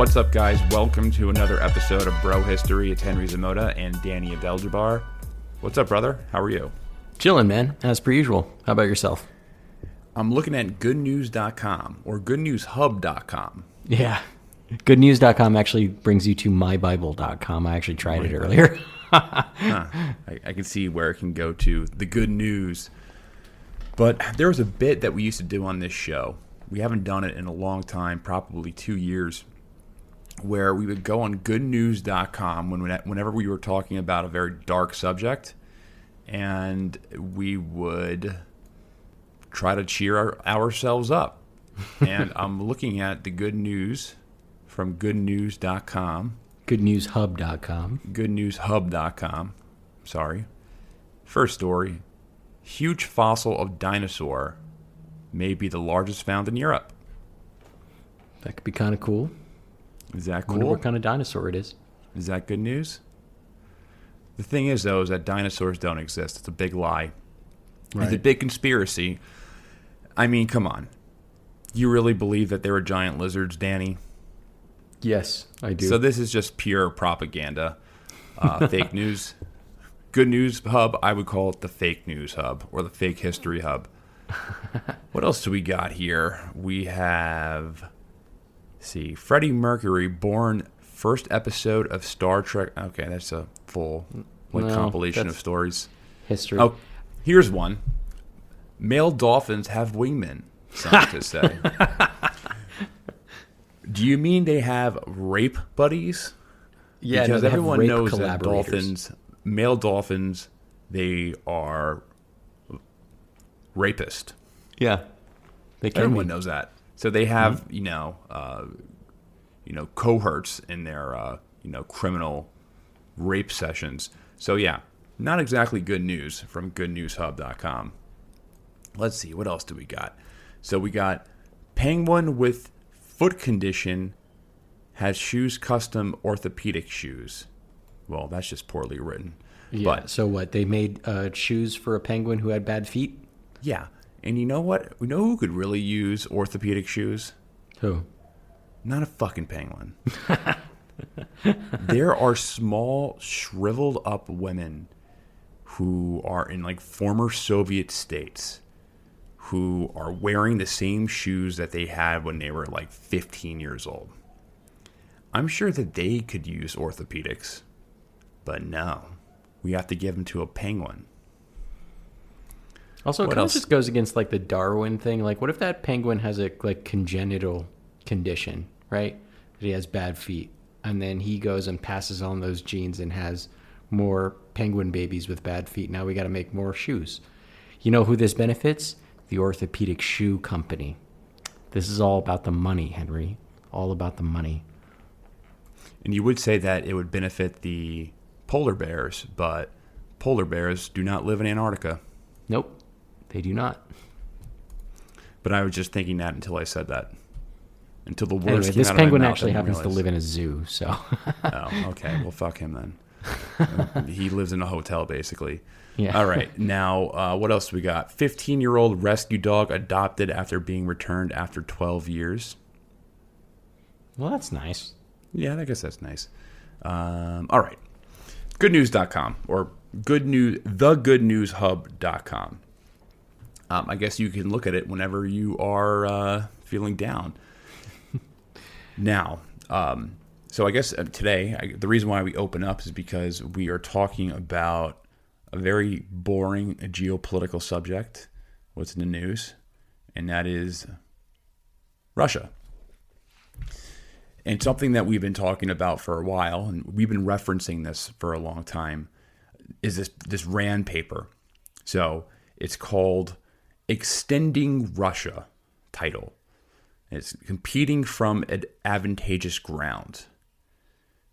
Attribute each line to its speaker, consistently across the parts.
Speaker 1: What's up, guys? Welcome to another episode of Bro History. It's Henry Zamota and Danny Abdel-Jabbar. What's up, brother? How are you?
Speaker 2: Chilling, man, as per usual. How about yourself?
Speaker 1: I'm looking at goodnews.com or goodnewshub.com.
Speaker 2: Yeah. Goodnews.com actually brings you to mybible.com. I actually tried it earlier.
Speaker 1: Huh. I, I can see where it can go to the good news. But there was a bit that we used to do on this show. We haven't done it in a long time, probably two years, where we would go on goodnews.com when, whenever we were talking about a very dark subject, and we would try to cheer our, ourselves up. and I'm looking at the good news from goodnews.com,
Speaker 2: Goodnewshub.com.
Speaker 1: goodnewshub.com. Sorry. First story huge fossil of dinosaur may be the largest found in Europe.
Speaker 2: That could be kind of cool.
Speaker 1: Is that
Speaker 2: Wonder
Speaker 1: cool?
Speaker 2: what kind of dinosaur it is.
Speaker 1: Is that good news? The thing is, though, is that dinosaurs don't exist. It's a big lie. It's a big conspiracy. I mean, come on. You really believe that there were giant lizards, Danny?
Speaker 2: Yes, I do.
Speaker 1: So this is just pure propaganda, uh, fake news. Good news hub, I would call it the fake news hub or the fake history hub. what else do we got here? We have, see, Freddie Mercury born first episode of Star Trek. Okay, that's a full like
Speaker 2: No,
Speaker 1: compilation of stories.
Speaker 2: History.
Speaker 1: Oh, here's one. Male dolphins have wingmen, scientists say. Do you mean they have rape buddies?
Speaker 2: yeah, no,
Speaker 1: because
Speaker 2: have
Speaker 1: everyone knows that dolphins, male dolphins, they are rapist.
Speaker 2: Yeah. They can
Speaker 1: Everyone
Speaker 2: be.
Speaker 1: knows that. So they have,
Speaker 2: Mm-hmm.
Speaker 1: you know, uh, you know, cohorts in their, uh, you know, criminal rape sessions. So yeah, not exactly good news from GoodNewsHub.com. Let's see, what else do we got? So we got penguin with foot condition has shoes custom orthopedic shoes. Well, that's just poorly written.
Speaker 2: Yeah.
Speaker 1: But
Speaker 2: so what? They made uh, shoes for a penguin who had bad feet?
Speaker 1: yeah, and you know what? We know who could really use orthopedic shoes?
Speaker 2: Who?
Speaker 1: Not a fucking penguin. there are small, shriveled up women who are in like former Soviet states who are wearing the same shoes that they had when they were like 15 years old. I'm sure that they could use orthopedics, but no, we have to give them to a penguin.
Speaker 2: Also, it
Speaker 1: What
Speaker 2: kind of just goes against like the Darwin thing. Like, what if that penguin has a like congenital condition, right? That he has bad feet, and then he goes and passes on those genes and has more penguin babies with bad feet. Now we got to make more shoes. You know who this benefits? The orthopedic shoe company. This is all about the money, Henry. All about the money.
Speaker 1: And you would say that it would benefit the polar bears, but polar bears do not live in Antarctica.
Speaker 2: Nope, they do not.
Speaker 1: But I was just thinking that until I said that. Until the words
Speaker 2: Anyway, this
Speaker 1: out of my
Speaker 2: penguin
Speaker 1: mouth,
Speaker 2: actually happens to live in a zoo, so
Speaker 1: Oh, okay. Well, fuck him then. he lives in a hotel, basically.
Speaker 2: Yeah.
Speaker 1: All right. Now, uh, what else do we got? 15 year old rescue dog adopted after being returned after 12 years.
Speaker 2: well, that's nice.
Speaker 1: Yeah, I guess that's nice. Um, all right. Goodnews.com or good news, thegoodnewshub.com. Um, I guess you can look at it whenever you are uh, feeling down. now, um, so I guess uh, today, I, the reason why we open up is because we are talking about a very boring geopolitical subject. What's in the news? And that is Russia. And something that we've been talking about for a while, and we've been referencing this for a long time, is this this RAND paper. So it's called Extending Russia title. It's competing from an advantageous ground.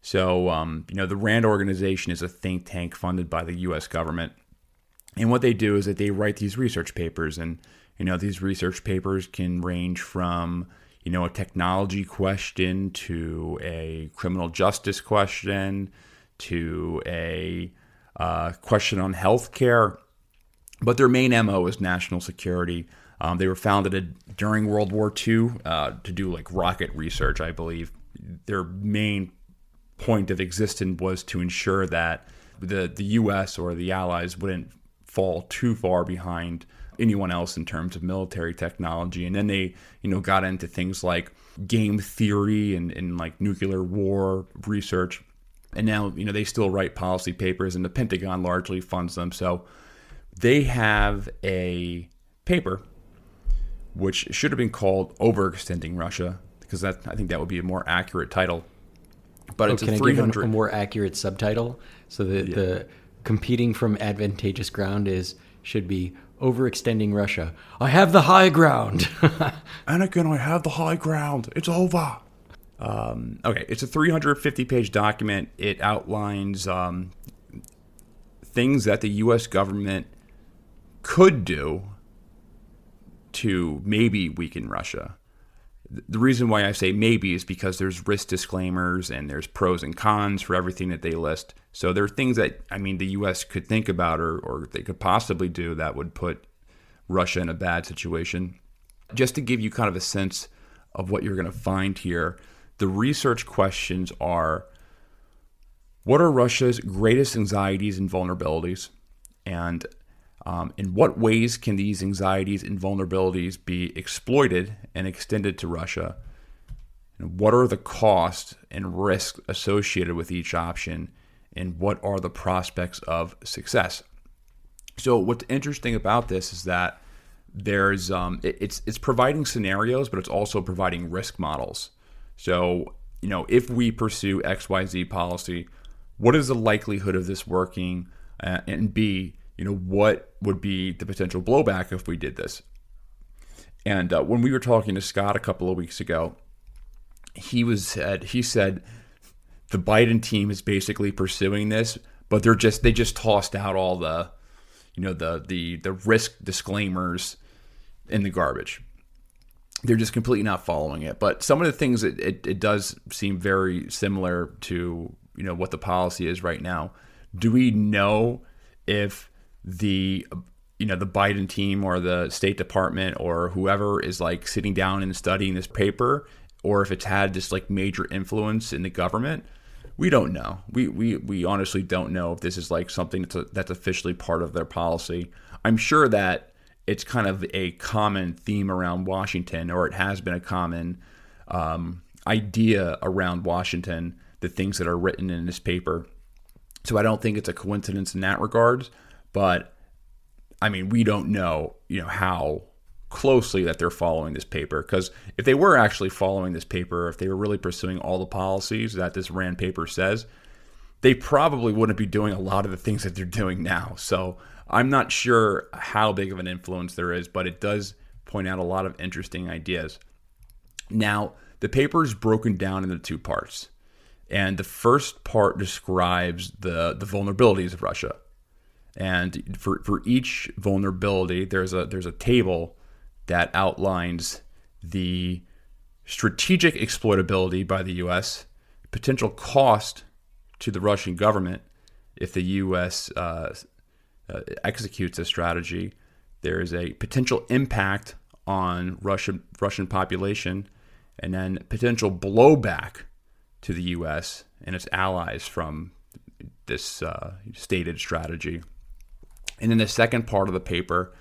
Speaker 1: So, um, you know, the RAND organization is a think tank funded by the U.S. government. And what they do is that they write these research papers. And, you know, these research papers can range from, you know, a technology question to a criminal justice question to a uh, question on healthcare. But their main MO is national security. Um, they were founded during World War II uh, to do like rocket research, I believe. Their main point of existence was to ensure that the, the U.S. or the Allies wouldn't fall too far behind anyone else in terms of military technology. And then they, you know, got into things like game theory and, and like nuclear war research. And now, you know, they still write policy papers and the Pentagon largely funds them. So they have a paper which should have been called Overextending Russia, because that I think that would be a more accurate title.
Speaker 2: But oh, it's can a 300 I give a more accurate subtitle so that yeah. the competing from advantageous ground is should be overextending Russia. I have the high ground.
Speaker 1: Anakin, I have the high ground. It's over. Um, okay, it's a 350 page document. It outlines um, things that the U.S. government could do to maybe weaken Russia. The reason why I say maybe is because there's risk disclaimers and there's pros and cons for everything that they list. So there are things that, I mean, the U.S. could think about or, or they could possibly do that would put Russia in a bad situation. Just to give you kind of a sense of what you're going to find here, the research questions are what are Russia's greatest anxieties and vulnerabilities? And um, in what ways can these anxieties and vulnerabilities be exploited and extended to Russia? And what are the costs and risks associated with each option? And what are the prospects of success? So, what's interesting about this is that there's um, it, it's it's providing scenarios, but it's also providing risk models. So, you know, if we pursue X Y Z policy, what is the likelihood of this working? Uh, and B, you know, what would be the potential blowback if we did this? And uh, when we were talking to Scott a couple of weeks ago, he was said he said the Biden team is basically pursuing this, but they're just they just tossed out all the you know the the the risk disclaimers in the garbage. They're just completely not following it. But some of the things it, it, it does seem very similar to you know what the policy is right now. Do we know if the you know the Biden team or the State Department or whoever is like sitting down and studying this paper, or if it's had this like major influence in the government. We don't know. We we we honestly don't know if this is like something that's, a, that's officially part of their policy. I'm sure that it's kind of a common theme around Washington, or it has been a common um, idea around Washington. The things that are written in this paper. So I don't think it's a coincidence in that regards. But I mean, we don't know, you know, how closely that they're following this paper because if they were actually following this paper, if they were really pursuing all the policies that this RAND paper says, they probably wouldn't be doing a lot of the things that they're doing now. So I'm not sure how big of an influence there is, but it does point out a lot of interesting ideas. Now, the paper is broken down into two parts. And the first part describes the, the vulnerabilities of Russia. And for, for each vulnerability, there's a there's a table that outlines the strategic exploitability by the U.S., potential cost to the Russian government if the U.S. Uh, uh, executes a strategy. There is a potential impact on Russian Russian population, and then potential blowback to the U.S. and its allies from this uh, stated strategy. And in the second part of the paper,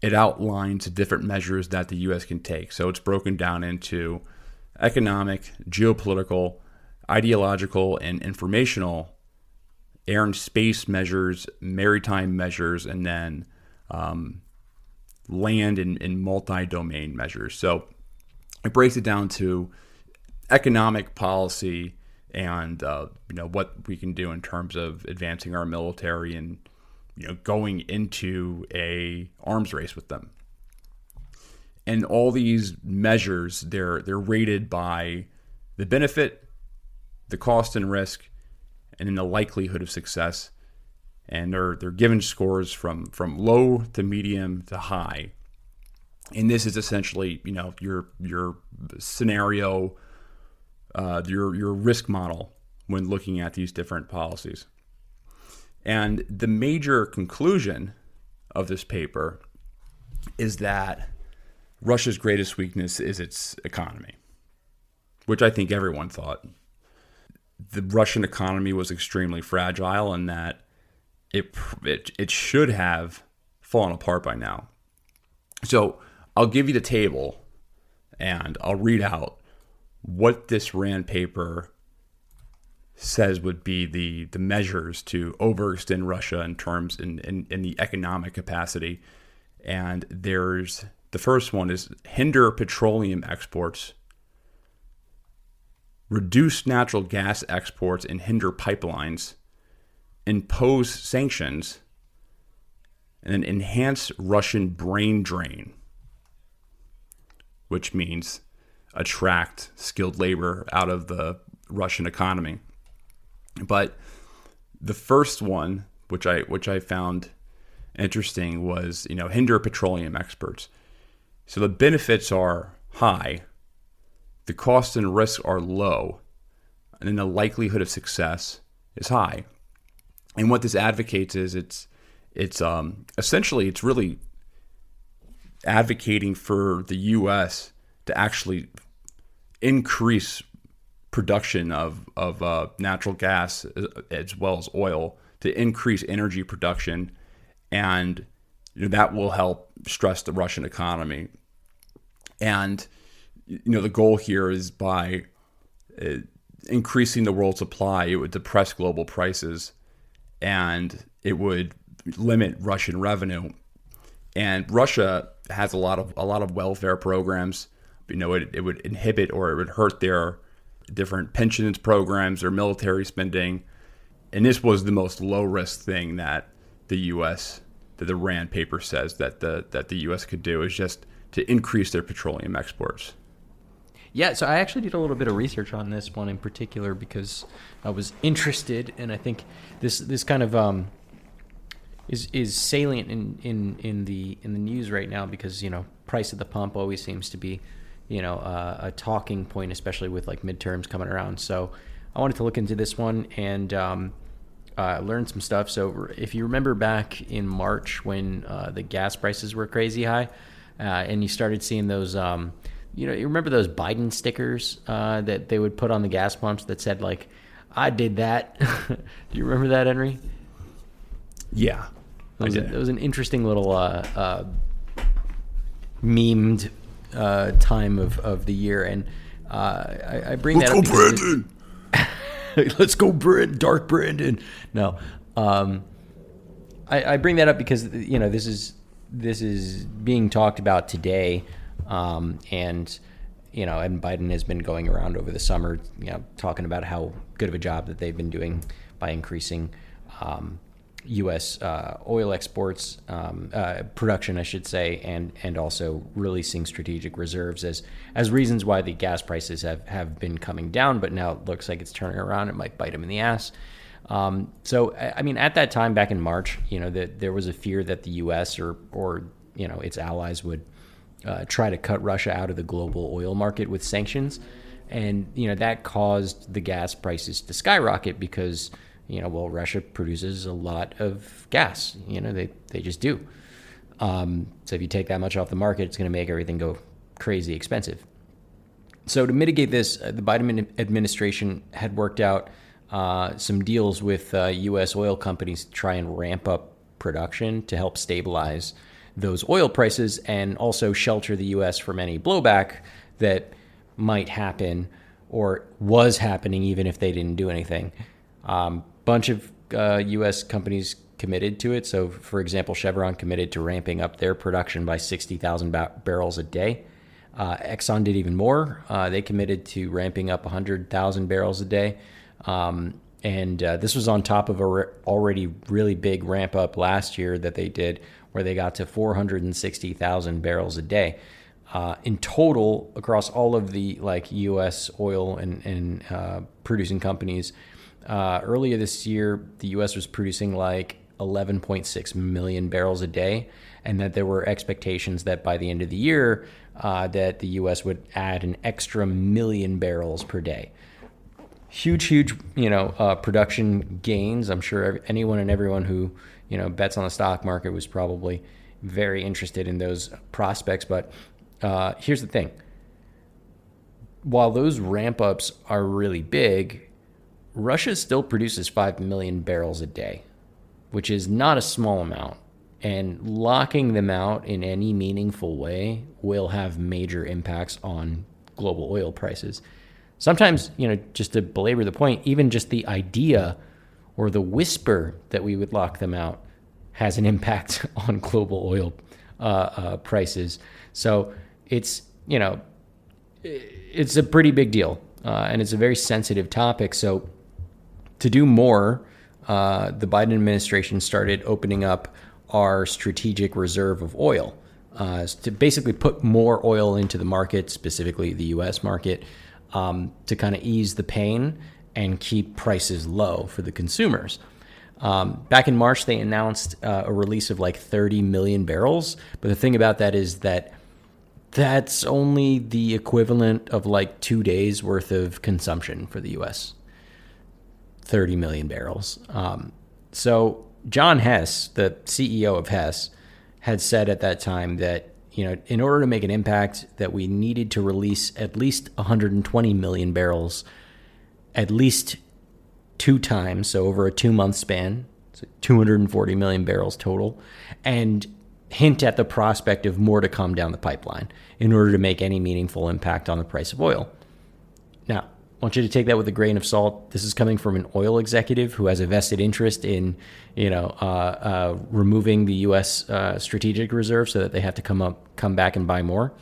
Speaker 1: it outlines different measures that the U.S. can take. So it's broken down into economic, geopolitical, ideological, and informational air and space measures, maritime measures, and then um, land and, and multi domain measures. So it breaks it down to economic policy and uh, you know what we can do in terms of advancing our military and you know going into a arms race with them. And all these measures they're they're rated by the benefit, the cost and risk, and then the likelihood of success. And they're they're given scores from from low to medium to high. And this is essentially, you know, your your scenario, uh, your your risk model when looking at these different policies. And the major conclusion of this paper is that Russia's greatest weakness is its economy, which I think everyone thought. The Russian economy was extremely fragile and that it, it, it should have fallen apart by now. So I'll give you the table and I'll read out what this RAND paper says would be the the measures to overextend Russia in terms in, in, in the economic capacity. And there's the first one is hinder petroleum exports, reduce natural gas exports and hinder pipelines, impose sanctions, and then enhance Russian brain drain, which means attract skilled labor out of the Russian economy. But the first one, which I which I found interesting, was you know hinder petroleum exports. So the benefits are high, the costs and risks are low, and then the likelihood of success is high. And what this advocates is it's it's um, essentially it's really advocating for the U.S. to actually increase production of of uh, natural gas as well as oil to increase energy production, and you know, that will help stress the Russian economy. And you know the goal here is by uh, increasing the world supply, it would depress global prices, and it would limit Russian revenue. And Russia has a lot of a lot of welfare programs. You know, it, it would inhibit or it would hurt their different pensions programs or military spending. And this was the most low risk thing that the U.S. that the Rand paper says that the that the U.S. could do is just to increase their petroleum exports.
Speaker 2: Yeah, so I actually did a little bit of research on this one in particular because I was interested, and I think this this kind of um, is is salient in, in, in the in the news right now because you know price at the pump always seems to be you know uh, a talking point, especially with like midterms coming around. So I wanted to look into this one and um, uh, learn some stuff. So if you remember back in March when uh, the gas prices were crazy high, uh, and you started seeing those. Um, you know, you remember those Biden stickers uh, that they would put on the gas pumps that said like, "I did that." Do you remember that, Henry?
Speaker 1: Yeah,
Speaker 2: it was, a, was an interesting little uh, uh, memed uh, time of, of the year, and uh, I, I, bring
Speaker 1: Let's
Speaker 2: that
Speaker 1: go, Brandon.
Speaker 2: Let's go, Brandon. Dark Brandon. No, um, I, I, bring that up because you know this is this is being talked about today, um, and you know, and Biden has been going around over the summer, you know, talking about how good of a job that they've been doing by increasing. Um, U.S. Uh, oil exports um, uh, production, I should say, and and also releasing strategic reserves as as reasons why the gas prices have, have been coming down, but now it looks like it's turning around. It might bite them in the ass. Um, so, I mean, at that time back in March, you know, that there was a fear that the U.S. or or you know its allies would uh, try to cut Russia out of the global oil market with sanctions, and you know that caused the gas prices to skyrocket because you know, well, Russia produces a lot of gas. You know, they, they just do. Um, so if you take that much off the market, it's going to make everything go crazy expensive. So to mitigate this, uh, the Biden administration had worked out uh, some deals with uh, U.S. oil companies to try and ramp up production to help stabilize those oil prices and also shelter the U.S. from any blowback that might happen or was happening even if they didn't do anything. Um, bunch of uh, U.S. companies committed to it. So, for example, Chevron committed to ramping up their production by 60,000 ba- barrels a day Uh, Exxon did even more. Uh, they committed to ramping up 100,000 barrels a day. Um, and uh, this was on top of a re- already really big ramp up last year that they did, where they got to 460,000 barrels a day. Uh, in total, across all of the like U.S. oil and, and uh, producing companies, uh, earlier this year, the U.S. was producing like 11.6 million barrels a day, and that there were expectations that by the end of the year, uh, that the U.S. would add an extra million barrels per day. Huge, huge, you know, uh, production gains. I'm sure anyone and everyone who you know bets on the stock market was probably very interested in those prospects. But uh, here's the thing: while those ramp ups are really big, Russia still produces 5 million barrels a day, which is not a small amount. And locking them out in any meaningful way will have major impacts on global oil prices. Sometimes, you know, just to belabor the point, even just the idea or the whisper that we would lock them out has an impact on global oil uh, uh, prices. So it's, you know, it's a pretty big deal. Uh, and it's a very sensitive topic. So to do more, uh, the Biden administration started opening up our strategic reserve of oil uh, to basically put more oil into the market, specifically the U.S. market, um, to kind of ease the pain and keep prices low for the consumers. Um, back in March, they announced uh, a release of like 30 million barrels. But the thing about that is that that's only the equivalent of like two days worth of consumption for the U.S. 30 million barrels. Um, so John Hess, the CEO of Hess, had said at that time that you know in order to make an impact that we needed to release at least 120 million barrels at least two times so over a 2 month span so 240 million barrels total and hint at the prospect of more to come down the pipeline in order to make any meaningful impact on the price of oil want you to take that with a grain of salt. This is coming from an oil executive who has a vested interest in, you know, uh, uh, removing the U.S. Uh, strategic reserve so that they have to come up, come back and buy more.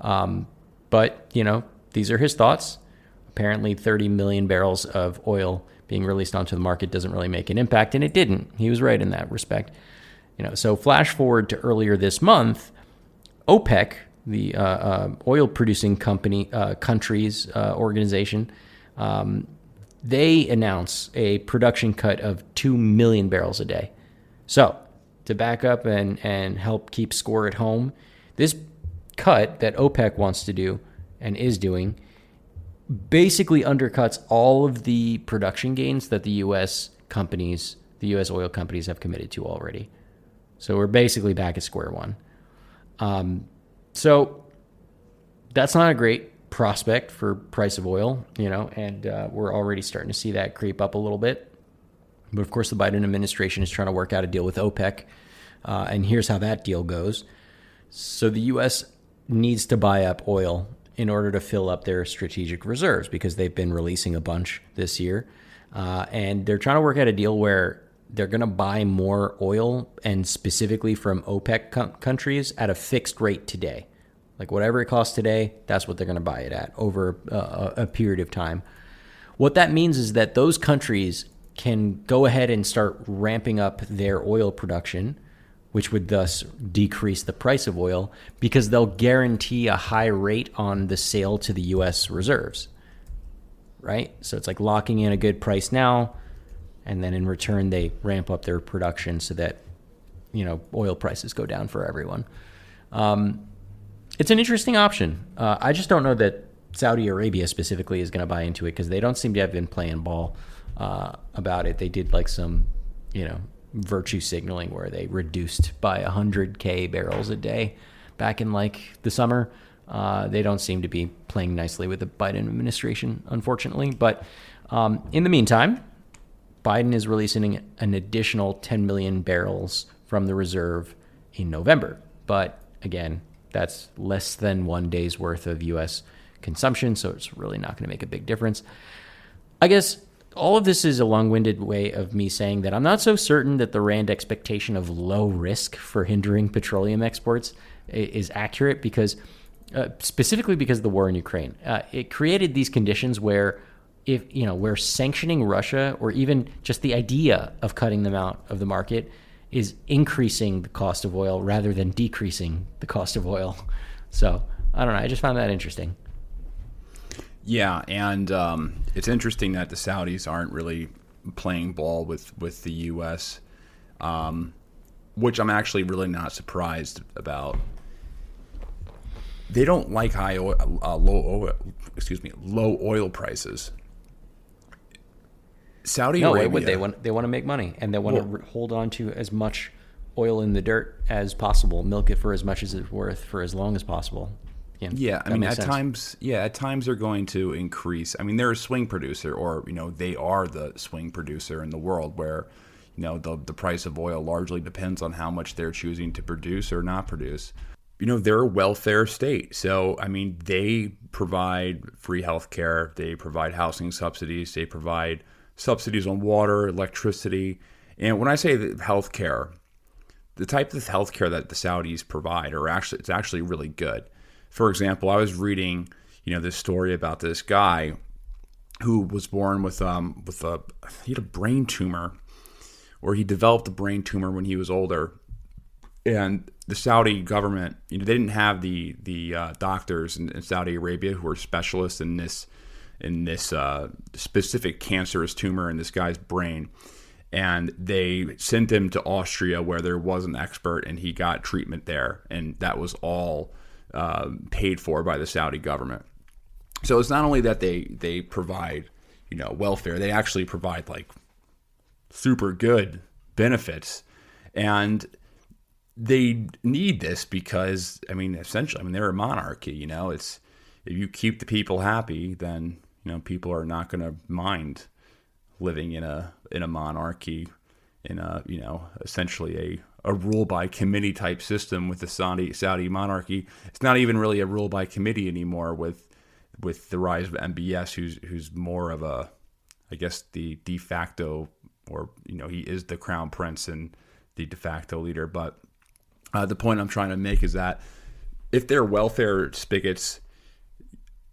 Speaker 2: Um, but you know, these are his thoughts. Apparently, 30 million barrels of oil being released onto the market doesn't really make an impact, and it didn't. He was right in that respect. You know, so flash forward to earlier this month, OPEC, the uh, uh, oil producing company uh, countries uh, organization, um, they announce a production cut of two million barrels a day. So to back up and and help keep score at home, this cut that OPEC wants to do and is doing basically undercuts all of the production gains that the U.S. companies, the U.S. oil companies, have committed to already. So we're basically back at square one. Um, so that's not a great prospect for price of oil, you know, and uh, we're already starting to see that creep up a little bit. But of course, the Biden administration is trying to work out a deal with OPEC, uh, and here's how that deal goes. So the U.S. needs to buy up oil in order to fill up their strategic reserves because they've been releasing a bunch this year, uh, and they're trying to work out a deal where they're going to buy more oil and specifically from OPEC countries at a fixed rate today. Like whatever it costs today, that's what they're going to buy it at over uh, a period of time. What that means is that those countries can go ahead and start ramping up their oil production, which would thus decrease the price of oil because they'll guarantee a high rate on the sale to the US reserves. Right? So it's like locking in a good price now and then in return they ramp up their production so that you know oil prices go down for everyone. Um, it's an interesting option. Uh, I just don't know that Saudi Arabia specifically is going to buy into it because they don't seem to have been playing ball uh, about it. They did like some, you know, virtue signaling where they reduced by 100k barrels a day back in like the summer. Uh, they don't seem to be playing nicely with the Biden administration, unfortunately. But um, in the meantime, Biden is releasing an additional 10 million barrels from the reserve in November. But again, that's less than one day's worth of U.S. consumption, so it's really not going to make a big difference. I guess all of this is a long winded way of me saying that I'm not so certain that the RAND expectation of low risk for hindering petroleum exports is accurate because uh, specifically because of the war in Ukraine. Uh, it created these conditions where, if you know, where sanctioning Russia or even just the idea of cutting them out of the market is increasing the cost of oil rather than decreasing the cost of oil. So I don't know. I just found that interesting.
Speaker 1: Yeah, and um, it's interesting that the Saudis aren't really playing ball with with the U.S., um, which I'm actually really not surprised about. They don't like high oil, uh, low oil, excuse me, low oil prices. Saudi
Speaker 2: no,
Speaker 1: Arabia.
Speaker 2: Would they want they want to make money and they want well, to hold on to as much oil in the dirt as possible, milk it for as much as it's worth for as long as possible.
Speaker 1: Yeah, yeah I mean, at sense. times, yeah, at times they're going to increase. I mean, they're a swing producer, or you know, they are the swing producer in the world where, you know, the the price of oil largely depends on how much they're choosing to produce or not produce. You know, they're a welfare state, so I mean, they provide free health care, they provide housing subsidies, they provide subsidies on water, electricity, and when I say health care, the type of health care that the Saudis provide are actually it's actually really good. For example, I was reading, you know, this story about this guy who was born with um with a he had a brain tumor, or he developed a brain tumor when he was older, and the Saudi government, you know, they didn't have the the uh, doctors in, in, Saudi Arabia who are specialists in this in this uh, specific cancerous tumor in this guy's brain. And they sent him to Austria where there was an expert and he got treatment there. And that was all uh, paid for by the Saudi government. So it's not only that they they provide you know welfare, they actually provide like super good benefits, and they need this because I mean essentially I mean they're a monarchy. You know, it's if you keep the people happy, then you know people are not going to mind living in a in a monarchy in a you know essentially a a rule by committee type system with the Saudi Saudi monarchy. It's not even really a rule by committee anymore with with the rise of MBS, who's who's more of a, I guess the de facto or you know he is the crown prince and the de facto leader. But uh, the point I'm trying to make is that if their welfare spigots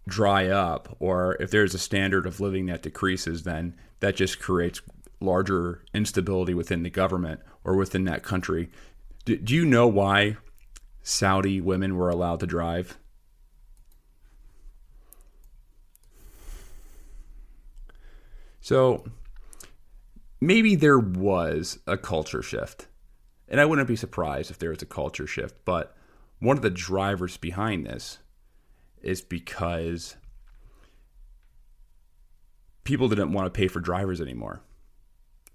Speaker 1: dry up, or if there's a standard of living that decreases, then that just creates larger instability within the government or within that country. Do, do you know why Saudi women were allowed to drive? So maybe there was a culture shift. And I wouldn't be surprised if there was a culture shift, but one of the drivers behind this is because people didn't want to pay for drivers anymore.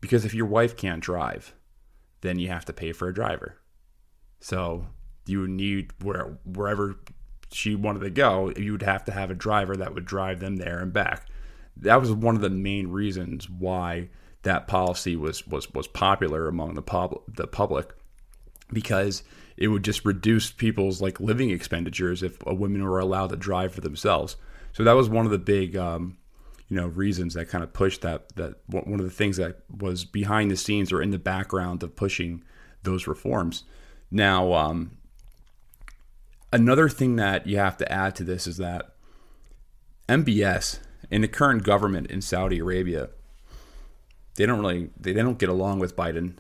Speaker 1: Because if your wife can't drive, then you have to pay for a driver. So you need where wherever she wanted to go, you would have to have a driver that would drive them there and back. That was one of the main reasons why that policy was was was popular among the pub, the public because it would just reduce people's like living expenditures if women were allowed to drive for themselves. So that was one of the big um, you know reasons that kind of pushed that that one of the things that was behind the scenes or in the background of pushing those reforms. Now, um, another thing that you have to add to this is that MBS and the current government in Saudi Arabia, they don't really they, they don't get along with Biden,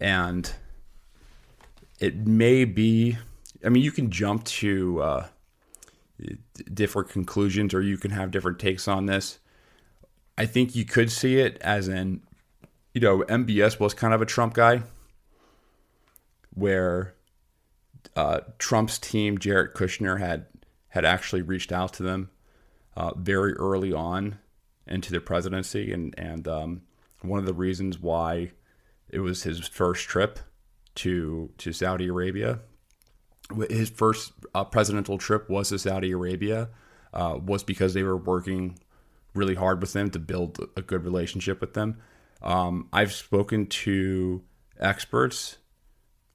Speaker 1: and it may be. I mean, you can jump to uh, different conclusions, or you can have different takes on this. I think you could see it as in, you know, MBS was kind of a Trump guy, where uh, Trump's team, Jared Kushner, had had actually reached out to them uh, very early on into the presidency, and and um, one of the reasons why it was his first trip to to Saudi Arabia. His first uh, presidential trip was to Saudi Arabia, uh, was because they were working really hard with them to build a good relationship with them. Um, I've spoken to experts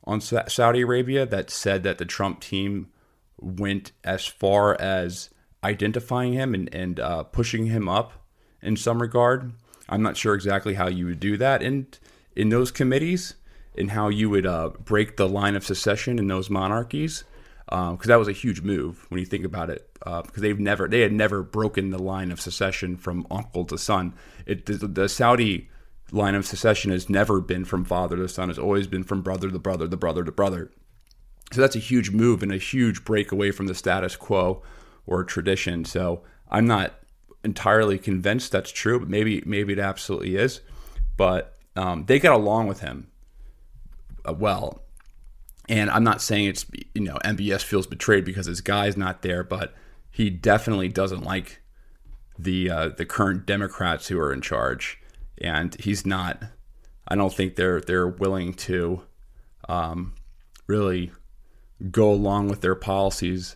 Speaker 1: on Saudi Arabia that said that the Trump team went as far as identifying him and, and uh, pushing him up in some regard. I'm not sure exactly how you would do that in in those committees and how you would uh, break the line of secession in those monarchies. because um, that was a huge move when you think about it. Because uh, they've never, they had never broken the line of secession from uncle to son. It the, the, Saudi line of secession has never been from father to son. It's always been from brother to brother to brother to brother. So that's a huge move and a huge break away from the status quo or tradition. So I'm not entirely convinced that's true, but maybe maybe it absolutely is. But um, they got along with him well and I'm not saying it's you know MBS feels betrayed because his guy's not there, but he definitely doesn't like the uh, the current Democrats who are in charge, and he's not. I don't think they're they're willing to um, really go along with their policies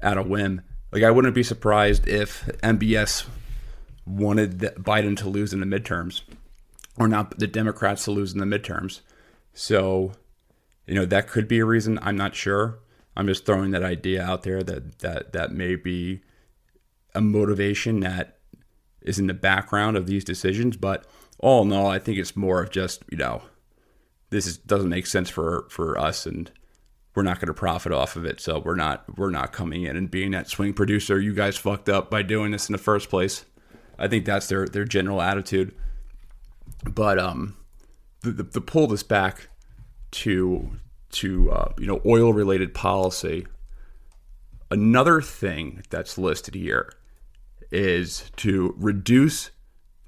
Speaker 1: at a whim. Like I wouldn't be surprised if MBS wanted Biden to lose in the midterms, or not the Democrats to lose in the midterms. So you know that could be a reason. I'm not sure. I'm just throwing that idea out there that that that may be a motivation that is in the background of these decisions. But all in all, I think it's more of just you know this is, doesn't make sense for for us and we're not going to profit off of it. So we're not we're not coming in and being that swing producer. You guys fucked up by doing this in the first place. I think that's their their general attitude. But um, the, the, pull this back to to uh, you know oil related policy. Another thing that's listed here is to reduce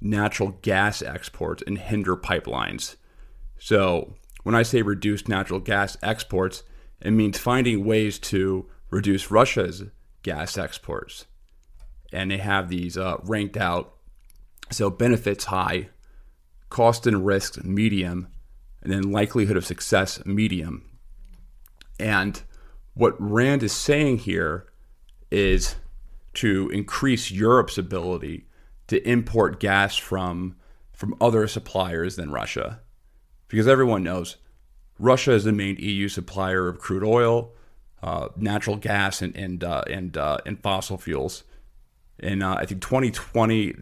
Speaker 1: natural gas exports and hinder pipelines. So when I say reduce natural gas exports, it means finding ways to reduce Russia's gas exports. And they have these uh, ranked out. So benefits high, cost and risk medium, and then likelihood of success medium. And what Rand is saying here is to increase Europe's ability to import gas from from other suppliers than Russia. Because everyone knows Russia is the main EU supplier of crude oil, uh, natural gas, and and uh, and, uh, and fossil fuels. And uh, I think 2020,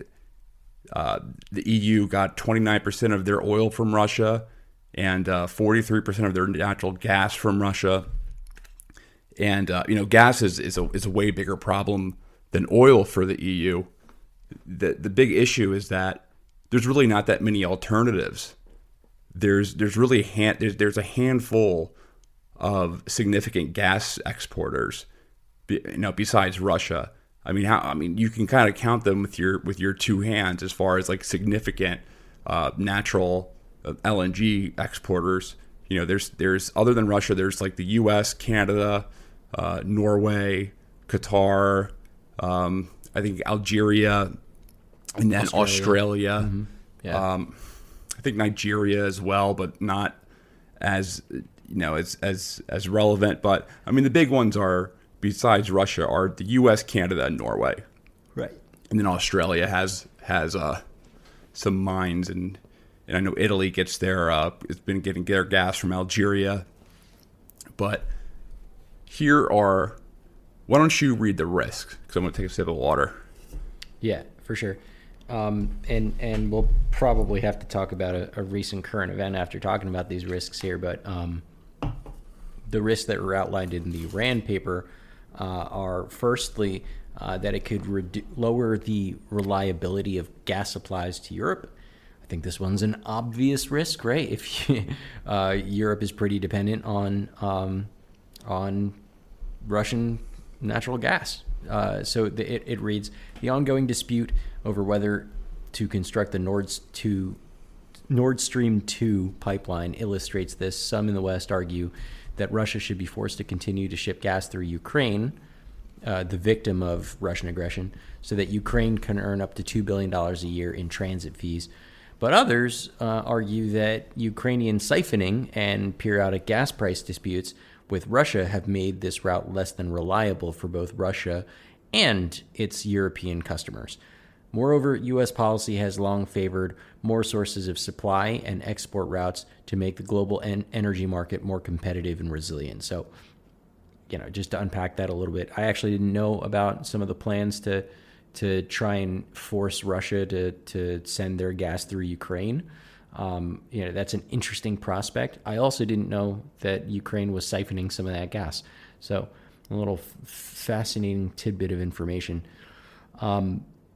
Speaker 1: uh, the EU got 29% of their oil from Russia and uh, 43% of their natural gas from Russia. And uh, you know, gas is is a, is a way bigger problem than oil for the EU. The the big issue is that there's really not that many alternatives. There's there's really hand, there's, there's a handful of significant gas exporters, you know, besides Russia. I mean, how I mean, you can kind of count them with your with your two hands as far as like significant uh, natural LNG exporters. You know, there's there's other than Russia, there's like the U.S., Canada, uh, Norway, Qatar, um, I think Algeria, and then Australia. Australia. Mm-hmm. Yeah. Um, I think Nigeria as well, but not as you know as as as relevant. But I mean, the big ones are besides Russia are the U.S., Canada, and Norway.
Speaker 2: Right.
Speaker 1: And then Australia has has uh, some mines and and I know Italy gets their uh, it's been getting their gas from Algeria. But here are why don't you read the risks? Because I'm going to take a sip of water.
Speaker 2: Yeah, for sure. Um, and and we'll probably have to talk about a, a, recent current event after talking about these risks here. But um, the risks that were outlined in the RAND paper are firstly uh, that it could redu- lower the reliability of gas supplies to Europe I think this one's an obvious risk, right? If you, uh, Europe is pretty dependent on um, on Russian natural gas. Uh, so the, it, it reads the ongoing dispute over whether to construct the Nord, to, Nord Stream 2 pipeline illustrates this. Some in the West argue that Russia should be forced to continue to ship gas through Ukraine, uh, the victim of Russian aggression, so that Ukraine can earn up to $2 billion a year in transit fees but others uh, argue that Ukrainian siphoning and periodic gas price disputes with Russia have made this route less than reliable for both Russia and its European customers. Moreover, U.S. policy has long favored more sources of supply and export routes to make the global en- energy market more competitive and resilient. So, you know, just to unpack that a little bit, I actually didn't know about some of the plans to to try and force Russia to to send their gas through Ukraine. Um, you know, that's an interesting prospect. I also didn't know that Ukraine was siphoning some of that gas. So a little f- fascinating tidbit of information. Um,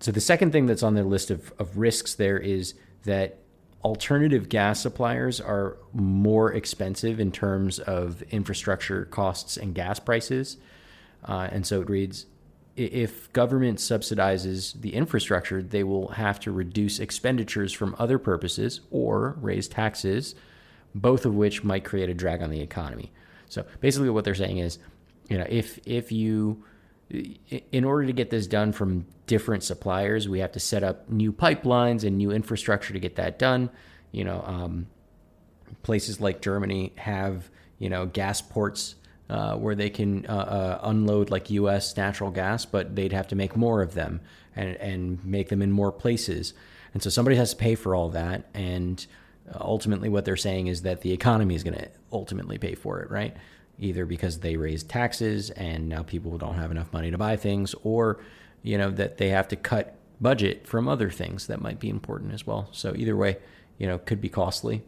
Speaker 2: So the second thing that's on their list of, of risks there is that alternative gas suppliers are more expensive in terms of infrastructure costs and gas prices. Uh, and so it reads if government subsidizes the infrastructure, they will have to reduce expenditures from other purposes or raise taxes, both of which might create a drag on the economy. So basically, what they're saying is, you know, if if you in order to get this done from different suppliers, we have to set up new pipelines and new infrastructure to get that done. You know, um, places like Germany have you know gas ports uh, where they can uh, uh, unload like U.S. natural gas, but they'd have to make more of them and and make them in more places. And so somebody has to pay for all that. And ultimately, what they're saying is that the economy is going to ultimately pay for it, right? Either because they raised taxes and now people don't have enough money to buy things, or you know that they have to cut budget from other things that might be important as well. So either way, you know, could be costly.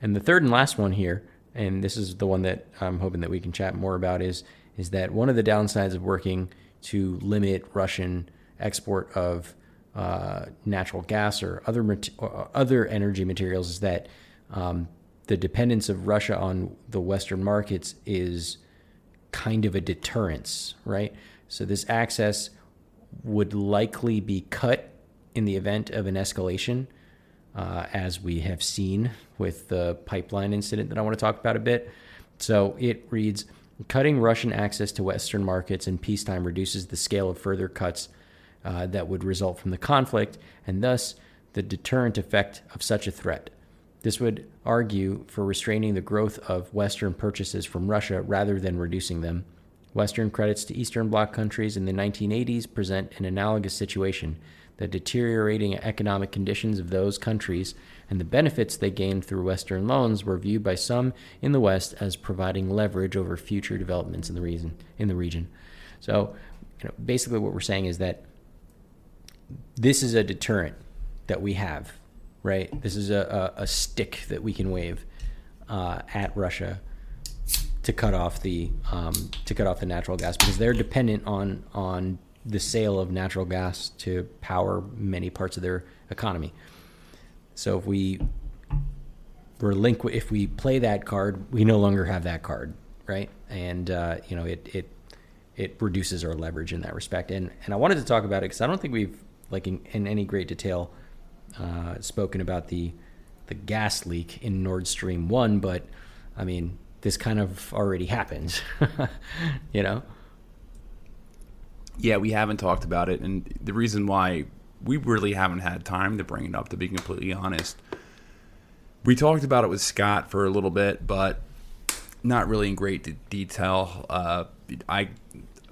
Speaker 2: And the third and last one here and this is the one that I'm hoping that we can chat more about is is that one of the downsides of working to limit Russian export of uh, natural gas or other or other energy materials is that um, the dependence of Russia on the Western markets is kind of a deterrence, right? So this access would likely be cut in the event of an escalation uh, as we have seen with the pipeline incident that I want to talk about a bit. So it reads Cutting Russian access to Western markets in peacetime reduces the scale of further cuts uh, that would result from the conflict, and thus the deterrent effect of such a threat. This would argue for restraining the growth of Western purchases from Russia rather than reducing them. Western credits to Eastern Bloc countries in the 1980s present an analogous situation the deteriorating economic conditions of those countries and the benefits they gained through Western loans were viewed by some in the West as providing leverage over future developments in the region. In the region, so you know, basically, what we're saying is that this is a deterrent that we have, right? This is a, a, a stick that we can wave uh, at Russia to cut off the um, to cut off the natural gas because they're dependent on on the sale of natural gas to power many parts of their economy. So if we relinquish, if we play that card, we no longer have that card, right? And uh, you know, it it it reduces our leverage in that respect. And and I wanted to talk about it because I don't think we've like in, in any great detail uh, spoken about the the gas leak in Nord Stream one, but I mean, this kind of already happened, you know.
Speaker 1: Yeah, we haven't talked about it, and the reason why we really haven't had time to bring it up, to be completely honest. We talked about it with Scott for a little bit, but not really in great de- detail. Uh, I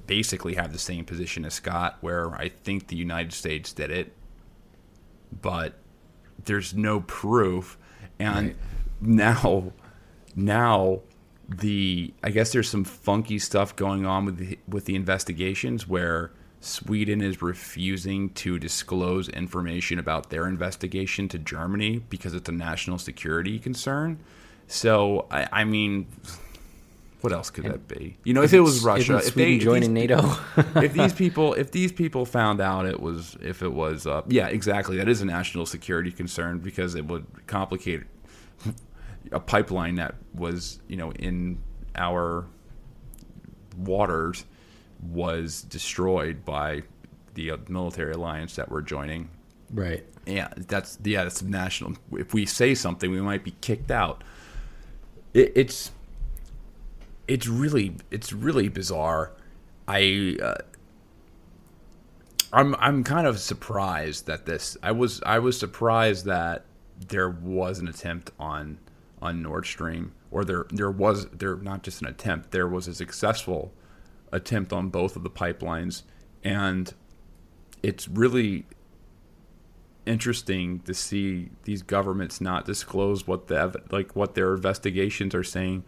Speaker 1: basically have the same position as Scott, where I think the United States did it, but there's no proof. And right. now, now the I guess there's some funky stuff going on with the, with the investigations where Sweden is refusing to disclose information about their investigation to Germany because it's a national security concern. So I, I mean, what else could that be? You know, if it was Russia, if
Speaker 2: Sweden
Speaker 1: they
Speaker 2: joining NATO?
Speaker 1: if these people if these people found out it was if it was uh, yeah exactly that is a national security concern because it would complicate a pipeline that was you know in our waters was destroyed by the uh, military alliance that we're joining
Speaker 2: right.
Speaker 1: yeah that's yeah that's national if we say something we might be kicked out it, it's it's really it's really bizarre. I uh, i'm i'm kind of surprised that this i was i was surprised that there was an attempt on on nord stream or there there was there not just an attempt there was a successful attempt on both of the pipelines. And it's really interesting to see these governments not disclose what the like what their investigations are saying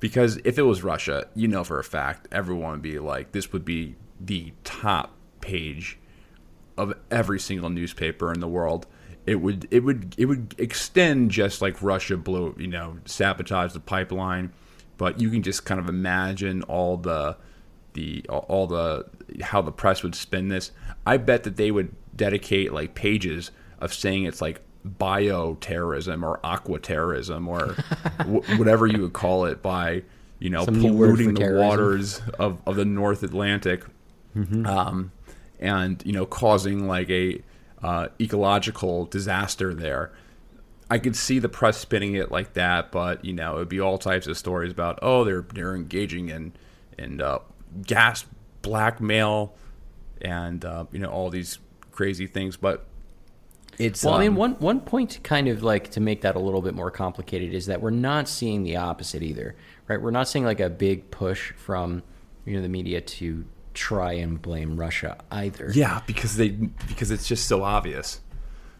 Speaker 1: because if it was Russia, you know for a fact everyone would be like this would be the top page of every single newspaper in the world. It would it would it would extend just like Russia blew you know sabotage the pipeline, but you can just kind of imagine all the the all the how the press would spin this. I bet that they would dedicate like pages of saying it's like bioterrorism or aqua terrorism or w- whatever you would call it by you know
Speaker 2: Some
Speaker 1: polluting the
Speaker 2: terrorism.
Speaker 1: waters of, of the North Atlantic, um, and you know causing like a uh, ecological disaster there. I could see the press spinning it like that, but you know, it'd be all types of stories about oh, they're they're engaging in in uh, gas blackmail and uh, you know all these crazy things. But it's
Speaker 2: Well, I mean,
Speaker 1: um,
Speaker 2: one one point kind of like to make that a little bit more complicated is that we're not seeing the opposite either, right? We're not seeing like a big push from you know the media to try and blame Russia either.
Speaker 1: yeah, because they because it's just so obvious.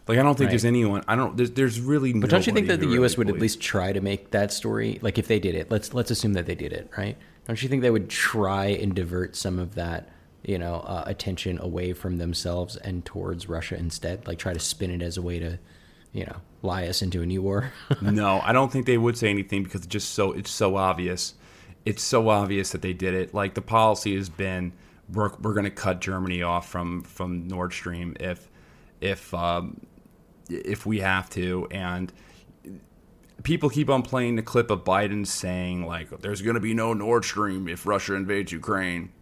Speaker 1: Like I don't think
Speaker 2: Right.
Speaker 1: there's anyone. I don't. There's, there's really.
Speaker 2: But don't you think that the U.S. would at least try to make that story like if they did it? Let's let's assume that they did it, right? Don't you think they would try and divert some of that, you know, uh, attention away from themselves and towards Russia instead? Like try to spin it as a way to, you know, lie us into a new war.
Speaker 1: no, I don't think they would say anything because it's just so it's so obvious. It's so obvious that they did it. Like the policy has been, we're, we're going to cut Germany off from from Nord Stream if if um, if we have to, and people keep on playing the clip of Biden saying like, "There's going to be no Nord Stream if Russia invades Ukraine,"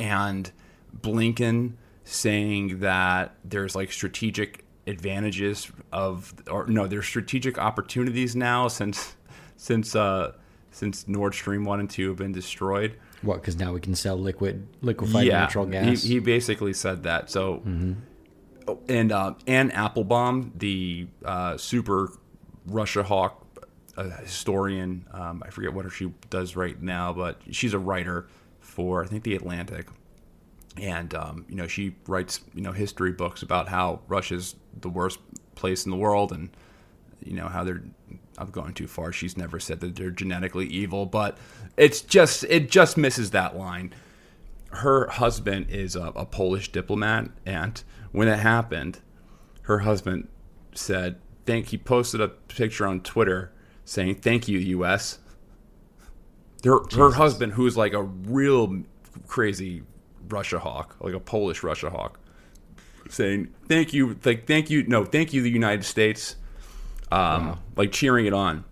Speaker 1: and Blinken saying that there's like strategic advantages of or no there's strategic opportunities now since since uh since Nord Stream 1 and 2 have been destroyed.
Speaker 2: what? Because now we can sell liquid liquefied natural gas.
Speaker 1: He, he basically said that. So, oh, and uh, Anne Applebaum, the uh, super Russia hawk uh, historian, um, I forget what she does right now, but she's a writer for I think the Atlantic, and um, you know she writes you know history books about how Russia's the worst place in the world and you know how they're I'm going too far. She's never said that they're genetically evil, but it's just it just misses that line. Her husband is a, a Polish diplomat, and when it happened, her husband said, "Thank." He posted a picture on Twitter saying, "Thank you, U.S." Her, her husband, who's like a real crazy Russia hawk, like a Polish Russia hawk, saying, "Thank you, like thank you, no, thank you, the United States." um, like cheering it on.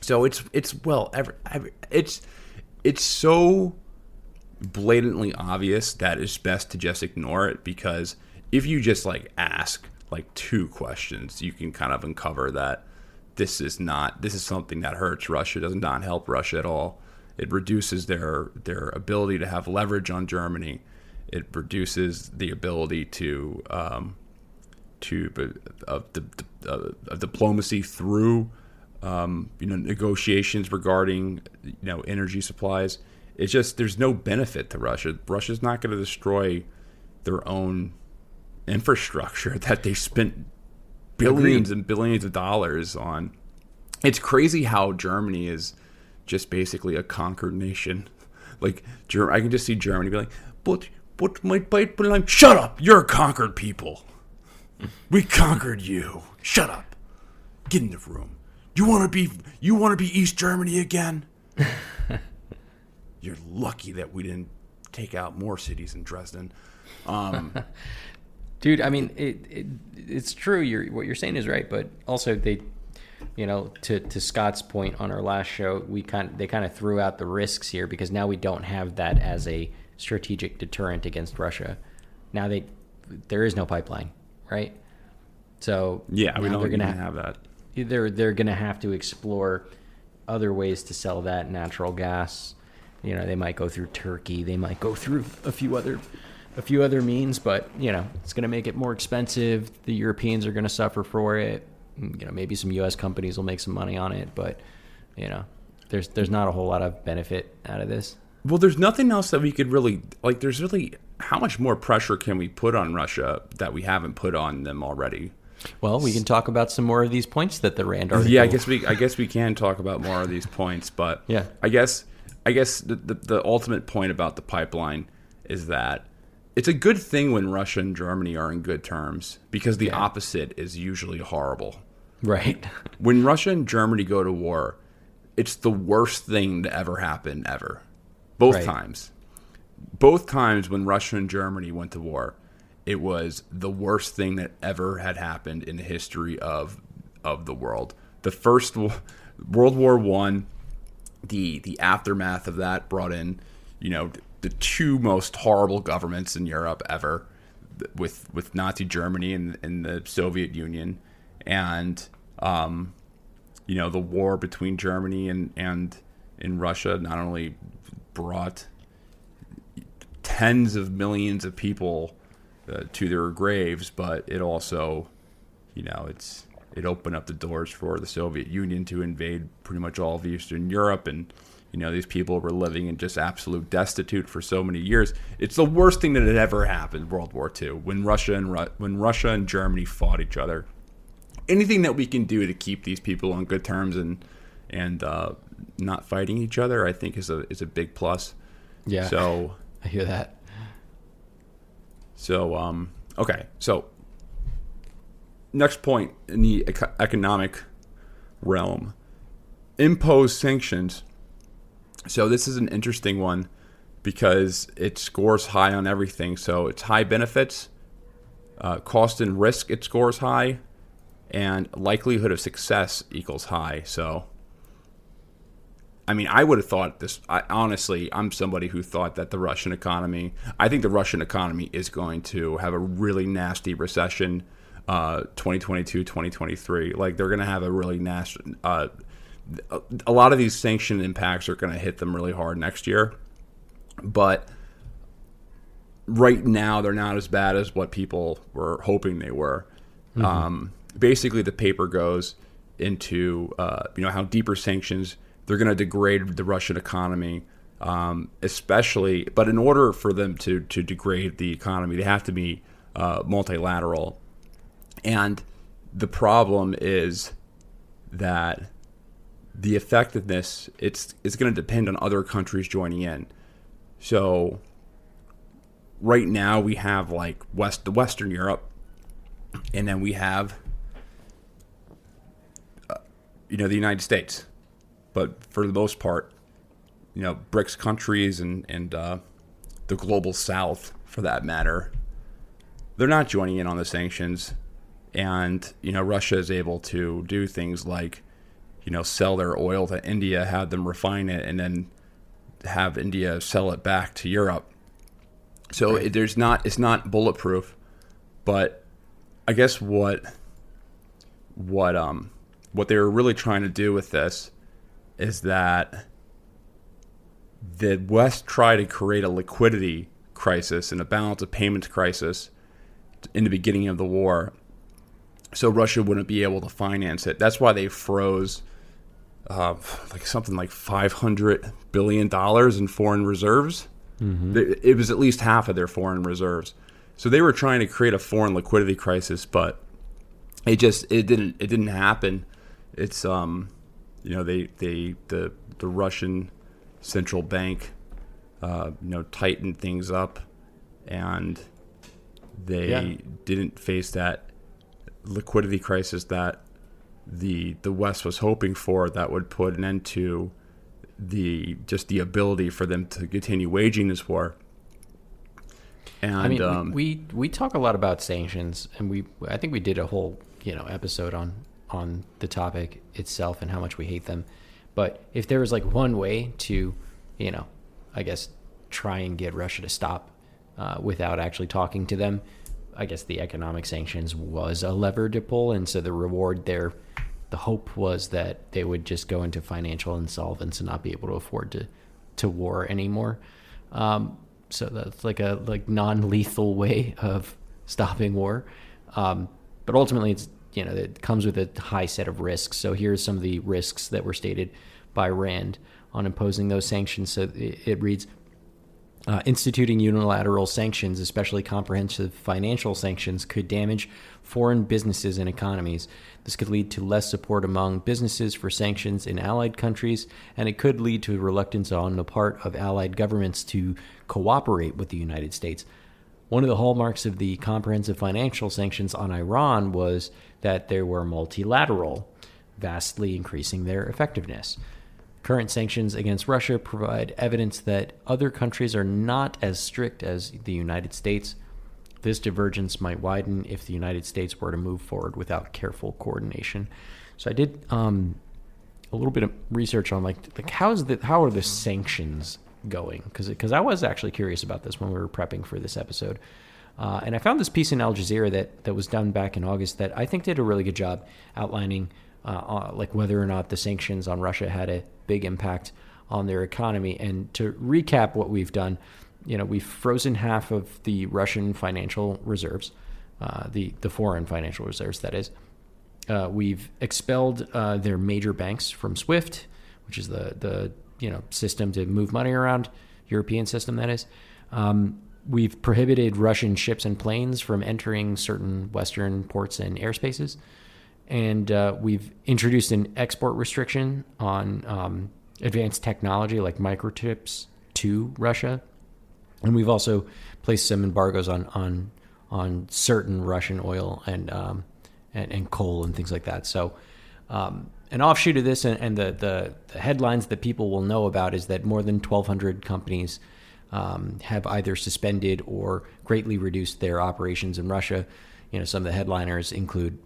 Speaker 1: So it's it's well, every, every, it's it's so blatantly obvious that it's best to just ignore it because if you just like ask like two questions, you can kind of uncover that this is not this is something that hurts Russia, does not help Russia at all. It reduces their their ability to have leverage on Germany. It reduces the ability to um, to of uh, uh, diplomacy through um, you know negotiations regarding you know energy supplies. It's just there's no benefit to Russia. Russia's not going to destroy their own infrastructure that they spent billions and billions of dollars on. It's crazy how Germany is just basically a conquered nation. Like I can just see Germany be like, "But but my pipeline, shut up! You're a conquered people. We conquered you. Shut up. Get in the room. You want to be you want to be East Germany again? You're lucky that we didn't take out more cities in Dresden." Um,
Speaker 2: dude i mean it, it it's true you're what you're saying is right but also they you know to to scott's point on our last show we kind of, they kind of threw out the risks here because now we don't have that as a strategic deterrent against russia now they there is no pipeline right so
Speaker 1: yeah, we don't
Speaker 2: they're
Speaker 1: even
Speaker 2: gonna
Speaker 1: have that.
Speaker 2: they're they're gonna have to explore other ways to sell that natural gas. You know, they might go through Turkey, they might go through a few other a few other means, but you know, it's gonna make it more expensive. The Europeans are gonna suffer for it. You know, maybe some US companies will make some money on it, but you know, there's there's not a whole lot of benefit out of this.
Speaker 1: Well, there's nothing else that we could really like. There's really how much more pressure can we put on Russia that we haven't put on them already?
Speaker 2: Well, we can talk about some more of these points that the Rand article.
Speaker 1: Yeah, I guess we I guess we can talk about more of these points, but
Speaker 2: Yeah.
Speaker 1: I guess I guess the, the the ultimate point about the pipeline is that it's a good thing when Russia and Germany are in good terms because the opposite is usually horrible.
Speaker 2: Right.
Speaker 1: When Russia and Germany go to war, it's the worst thing to ever happen ever. Both
Speaker 2: Right.
Speaker 1: times. Both times when Russia and Germany went to war, it was the worst thing that ever had happened in the history of of the world. The first World War 1, the the aftermath of that brought in, you know, the two most horrible governments in Europe ever with with Nazi Germany and, and the Soviet Union and um, you know the war between Germany and and in Russia not only brought tens of millions of people uh, to their graves, but it also, you know, it's it opened up the doors for the Soviet Union to invade pretty much all of Eastern Europe, and you know these people were living in just absolute destitute for so many years. It's the worst thing that had ever happened. World War II, when Russia and Ru- when Russia and Germany fought each other. Anything that we can do to keep these people on good terms and and uh, not fighting each other, I think is a is a big plus.
Speaker 2: Yeah.
Speaker 1: So
Speaker 2: I hear that.
Speaker 1: So, um, okay. So, next point in the eco- economic realm impose sanctions. So, this is an interesting one because it scores high on everything. So, it's high benefits, uh, cost and risk, it scores high, and likelihood of success equals high. So, I mean, I would have thought this. I, honestly, I'm somebody who thought that the Russian economy. I think the Russian economy is going to have a really nasty recession, uh, 2022, 2023. Like they're going to have a really nasty. Uh, a, lot of these sanction impacts are going to hit them really hard next year, but right now they're not as bad as what people were hoping they were. Um, basically, the paper goes into uh, you know how deeper sanctions they're going to degrade the Russian economy, um, especially. But in order for them to to degrade the economy, they have to be uh, multilateral, and the problem is that the effectiveness it's it's going to depend on other countries joining in. So right now we have like west the Western Europe, and then we have you know the United States, but for the most part, you know BRICS countries and and uh, the global South for that matter, they're not joining in on the sanctions, and you know Russia is able to do things like you know sell their oil to India, have them refine it, and then have India sell it back to Europe. So it, there's not it's not bulletproof, but I guess what what um what they were really trying to do with this is that the West tried to create a liquidity crisis and a balance of payments crisis in the beginning of the war, so Russia wouldn't be able to finance it. That's why they froze uh, like something like five hundred billion dollars in foreign reserves. It it was at least half of their foreign reserves. So they were trying to create a foreign liquidity crisis, but it just it didn't it didn't happen. It's um you know they they the the Russian central bank, uh, you know, tightened things up, and they
Speaker 2: Yeah.
Speaker 1: didn't face that liquidity crisis that the the West was hoping for. That would put an end to the just the ability for them to continue waging this war. And
Speaker 2: I mean,
Speaker 1: um,
Speaker 2: we we talk a lot about sanctions, and we I think we did a whole you know episode on on the topic itself and how much we hate them. But if there was like one way to, you know, I guess try and get Russia to stop uh, without actually talking to them, I guess the economic sanctions was a lever to pull, and so the reward there, the hope was that they would just go into financial insolvency and not be able to afford to to war anymore. Um, so that's like a like non-lethal way of stopping war. Um, but ultimately, it's you know it comes with a high set of risks. So here's some of the risks that were stated by Rand on imposing those sanctions. So it, it reads. Uh, instituting unilateral sanctions, especially comprehensive financial sanctions, could damage foreign businesses and economies. This could lead to less support among businesses for sanctions in allied countries, and it could lead to reluctance on the part of allied governments to cooperate with the United States. One of the hallmarks of the comprehensive financial sanctions on Iran was that they were multilateral, vastly increasing their effectiveness. Current sanctions against Russia provide evidence that other countries are not as strict as the United States. This divergence might widen if the United States were to move forward without careful coordination. So I did um, a little bit of research on like like how's the how are the sanctions going? Because because I was actually curious about this when we were prepping for this episode. Uh, and I found this piece in Al Jazeera that, that was done back in August that I think did a really good job outlining uh, uh, like whether or not the sanctions on Russia had a big impact on their economy. And to recap what we've done, you know, we've frozen half of the Russian financial reserves, uh, the the foreign financial reserves, that is. Uh, we've expelled uh, their major banks from SWIFT, which is the the you know system to move money around, European system that is. Um, we've prohibited Russian ships and planes from entering certain Western ports and airspaces, and uh, we've introduced an export restriction on um, advanced technology like microchips to Russia, and we've also placed some embargoes on on on certain Russian oil and um, and, and coal and things like that. So. Um, an offshoot of this, and, and the, the, the headlines that people will know about, is that more than 1,200 companies um, have either suspended or greatly reduced their operations in Russia. You know, some of the headliners include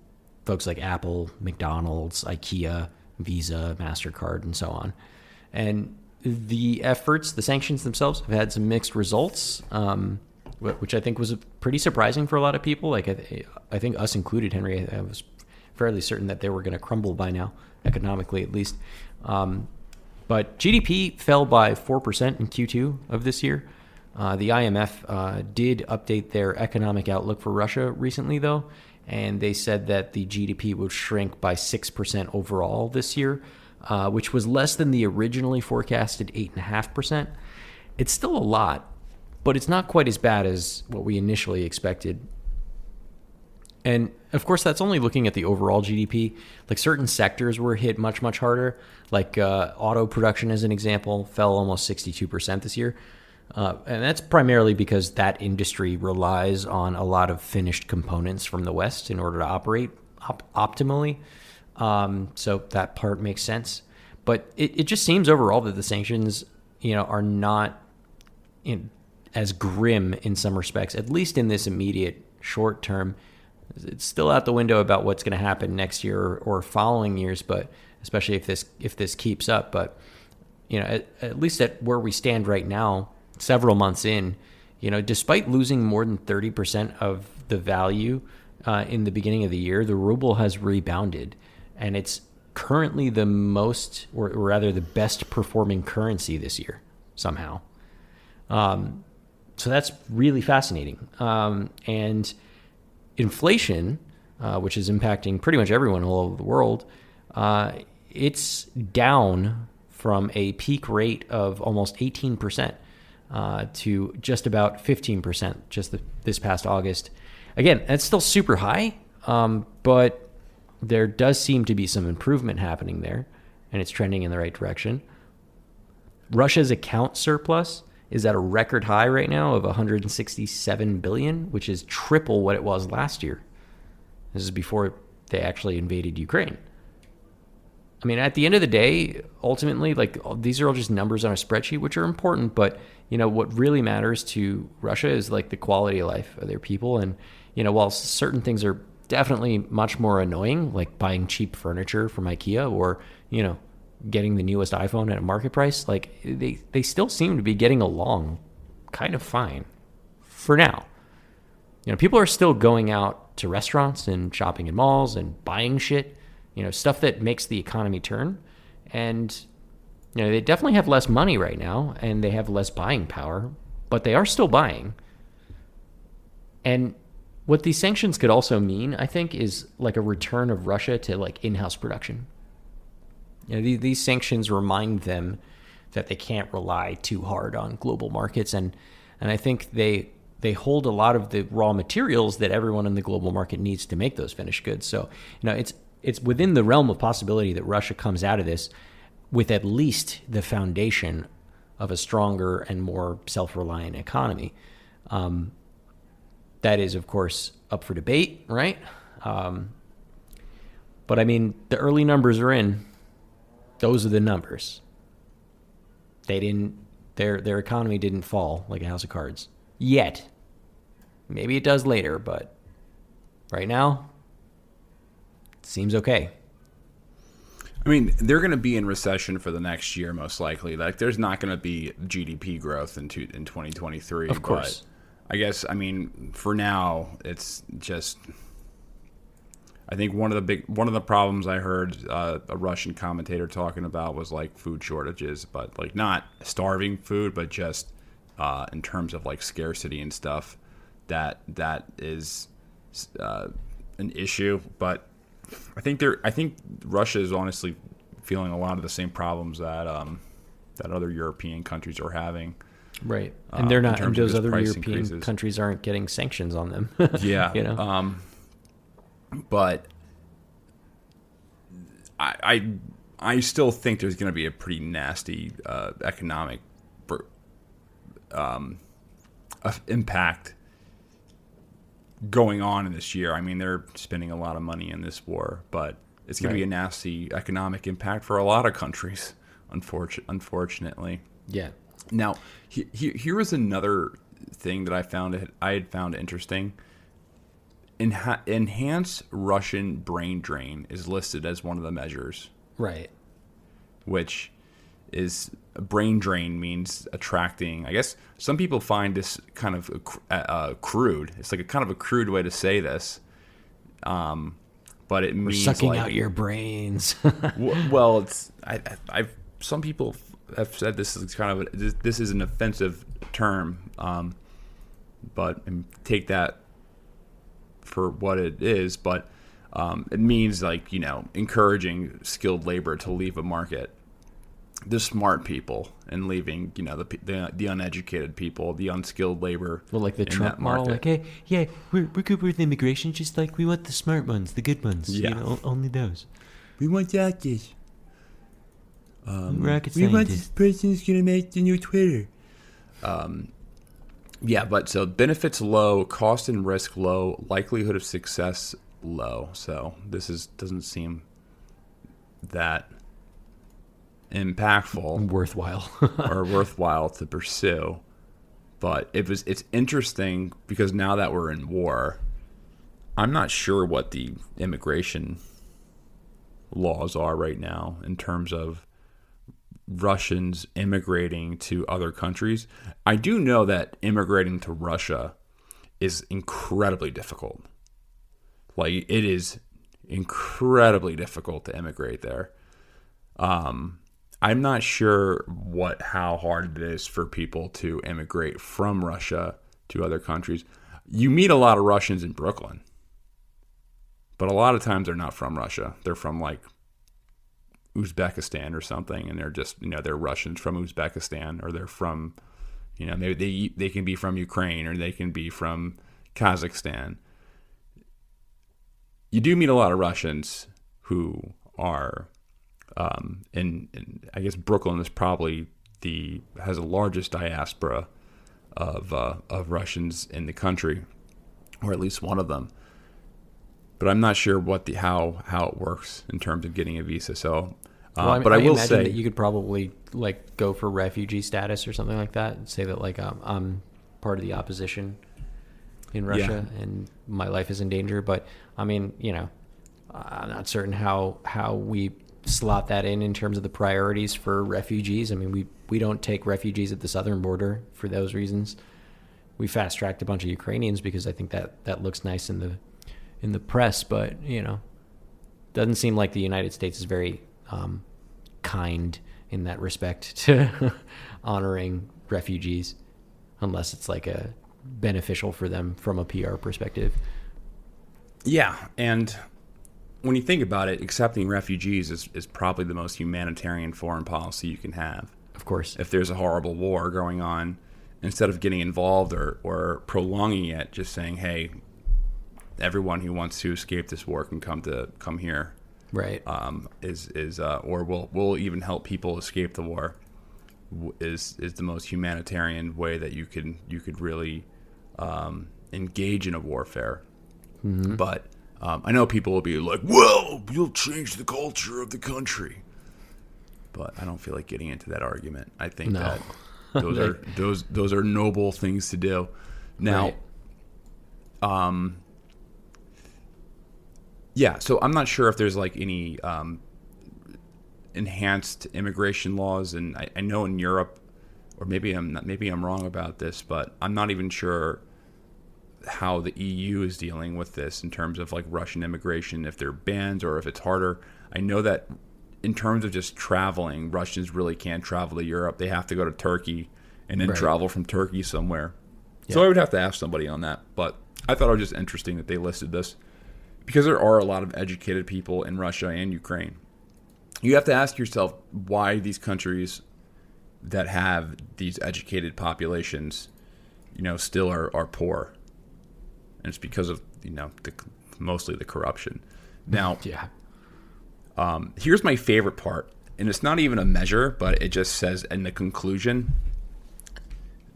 Speaker 2: folks like Apple, McDonald's, IKEA, Visa, MasterCard, and so on. And the efforts, the sanctions themselves, have had some mixed results, um, which I think was pretty surprising for a lot of people. Like, I, I think us included, Henry, I was fairly certain that they were going to crumble by now, economically at least. Um, but GDP fell by 4% in Q2 of this year. Uh, the IMF uh, did update their economic outlook for Russia recently, though, and they said that the GDP would shrink by 6% overall this year, uh, which was less than the originally forecasted 8.5%. It's still a lot, but it's not quite as bad as what we initially expected. And of course, that's only looking at the overall GDP. Like certain sectors were hit much, much harder. Like uh, auto production, as an example, fell almost 62% this year. Uh, and that's primarily because that industry relies on a lot of finished components from the West in order to operate op- optimally. Um, so that part makes sense. But it, it just seems overall that the sanctions, you know, are not in, as grim in some respects, at least in this immediate short term it's still out the window about what's going to happen next year or, or, following years, but especially if this if this keeps up. But you know, at, at, least at where we stand right now, several months in, you know, despite losing more than thirty percent of the value uh, in the beginning of the year, the ruble has rebounded, and it's currently the most, or, rather, the best performing currency this year somehow. Um, so that's really fascinating, um, and inflation, uh, which is impacting pretty much everyone all over the world, uh, it's down from a peak rate of almost 18% uh, to just about 15% just the, this past August. Again, that's still super high, um, but there does seem to be some improvement happening there, and it's trending in the right direction. Russia's account surplus is at a record high right now of 167 billion, which is triple what it was last year. This is before they actually invaded Ukraine. I mean, at the end of the day, ultimately, like these are all just numbers on a spreadsheet, which are important. But you know, what really matters to Russia is like the quality of life of their people. And you know, while certain things are definitely much more annoying, like buying cheap furniture from IKEA or you know, getting the newest iPhone at a market price, like they they still seem to be getting along kind of fine for now. You know, people are still going out to restaurants and shopping in malls and buying shit you know, stuff that makes the economy turn. And, you know, they definitely have less money right now and they have less buying power, but they are still buying. And what these sanctions could also mean, I think, is like a return of Russia to like in house production. You know, these, these sanctions remind them that they can't rely too hard on global markets. And, and I think they they hold a lot of the raw materials that everyone in the global market needs to make those finished goods. So, you know, it's it's within the realm of possibility that Russia comes out of this with at least the foundation of a stronger and more self-reliant economy. Um, that is, of course, up for debate, right? Um, but I mean, the early numbers are in. Those are the numbers. They didn't. Their their economy didn't fall like a house of cards yet. Maybe it does later, but right now, seems okay.
Speaker 1: I mean, they're going to be in recession for the next year, most likely. Like, there's not going to be GDP growth in two, in 2023.
Speaker 2: Of course.
Speaker 1: I guess. I mean, for now, it's just. I think one of the big one of the problems I heard uh, a Russian commentator talking about was like food shortages, but like not starving food, but just uh, in terms of like scarcity and stuff. That that is uh, an issue, but I think they're. I think Russia is honestly feeling a lot of the same problems that um, that other European countries are having.
Speaker 2: Right, and they're uh, not. And those other European increases. countries aren't getting sanctions on them.
Speaker 1: yeah, you know. Um, but I, I, I still think there's going to be a pretty nasty uh, economic um, impact going on in this year. I mean, they're spending a lot of money in this war, but it's going right. to be a nasty economic impact for a lot of countries, unfortunately. unfortunately.
Speaker 2: Yeah.
Speaker 1: Now, he, he, here is another thing that I found I had found interesting. Enha- enhance Russian brain drain is listed as one of the measures.
Speaker 2: Right.
Speaker 1: Which is brain drain means attracting. I guess some people find this kind of uh, crude. It's like a kind of a crude way to say this. Um, but it
Speaker 2: We're
Speaker 1: means
Speaker 2: sucking
Speaker 1: like,
Speaker 2: out your brains.
Speaker 1: well, it's I, I've some people have said this is kind of a, this, this is an offensive term, um, but take that for what it is. But um, it means like you know encouraging skilled labor to leave a market the smart people and leaving, you know, the the, the uneducated people, the unskilled labor.
Speaker 2: Well, like the Trump model, like, hey, yeah, we're, we're good with immigration, just like we want the smart ones, the good ones, yeah. you know, only those.
Speaker 1: We want doctors.
Speaker 2: Um, Rocket
Speaker 1: we want this person who's going to make the new Twitter. Um, yeah, but so benefits low, cost and risk low, likelihood of success low. So this is doesn't seem that impactful,
Speaker 2: worthwhile,
Speaker 1: or worthwhile to pursue. But it was it's interesting because now that we're in war, I'm not sure what the immigration laws are right now in terms of Russians immigrating to other countries. I do know that immigrating to Russia is incredibly difficult. Like it is incredibly difficult to immigrate there. Um, I'm not sure what how hard it is for people to immigrate from Russia to other countries. You meet a lot of Russians in Brooklyn, but a lot of times they're not from Russia. They're from like Uzbekistan or something, and they're just you know they're Russians from Uzbekistan or they're from you know maybe they they can be from Ukraine or they can be from Kazakhstan. You do meet a lot of Russians who are um, I guess Brooklyn is probably the has the largest diaspora of uh, of Russians in the country, or at least one of them. But I'm not sure what the how how it works in terms of getting a visa. So,
Speaker 2: Well, I mean,
Speaker 1: but I, will say
Speaker 2: that you could probably like go for refugee status or something like that. and Say that like um, I'm part of the opposition in Russia and my life is in danger. But I mean, you know, I'm not certain how how we slot that in in terms of the priorities for refugees. I mean, we we don't take refugees at the southern border for those reasons. We fast tracked a bunch of Ukrainians because I think that that looks nice in the in the press, but you know, doesn't seem like the United States is very um, kind in that respect to honoring refugees, unless it's like a beneficial for them from a PR perspective.
Speaker 1: Yeah, and when you think about it, accepting refugees is, is probably the most humanitarian foreign policy you can have.
Speaker 2: Of course,
Speaker 1: If there's a horrible war going on, instead of getting involved or, or prolonging it, just saying, hey, everyone who wants to escape this war can come to come here.
Speaker 2: Right?
Speaker 1: Um, is is uh, or will will even help people escape the war is is the most humanitarian way that you can you could really um, engage in a warfare. But um, I know people will be like, "Well, you'll change the culture of the country," but I don't feel like getting into that argument. I think
Speaker 2: No.
Speaker 1: that those are those those are noble things to do. Now,
Speaker 2: Right.
Speaker 1: Yeah, so I'm not sure if there's like any um, enhanced immigration laws, and I, I know in Europe, or maybe I'm not, maybe I'm wrong about this, but I'm not even sure how the EU is dealing with this in terms of like Russian immigration, if they're banned or if it's harder. I know that in terms of just traveling, Russians really can't travel to Europe; they have to go to Turkey and then
Speaker 2: Right.
Speaker 1: travel from Turkey somewhere. So I would have to ask somebody on that, but I thought it was just interesting that they listed this because there are a lot of educated people in Russia and Ukraine. You have to ask yourself why these countries that have these educated populations, you know, still are, are poor. And it's because of, you know, the, mostly the corruption. Now,
Speaker 2: yeah, um,
Speaker 1: here's my favorite part, and it's not even a measure, but it just says in the conclusion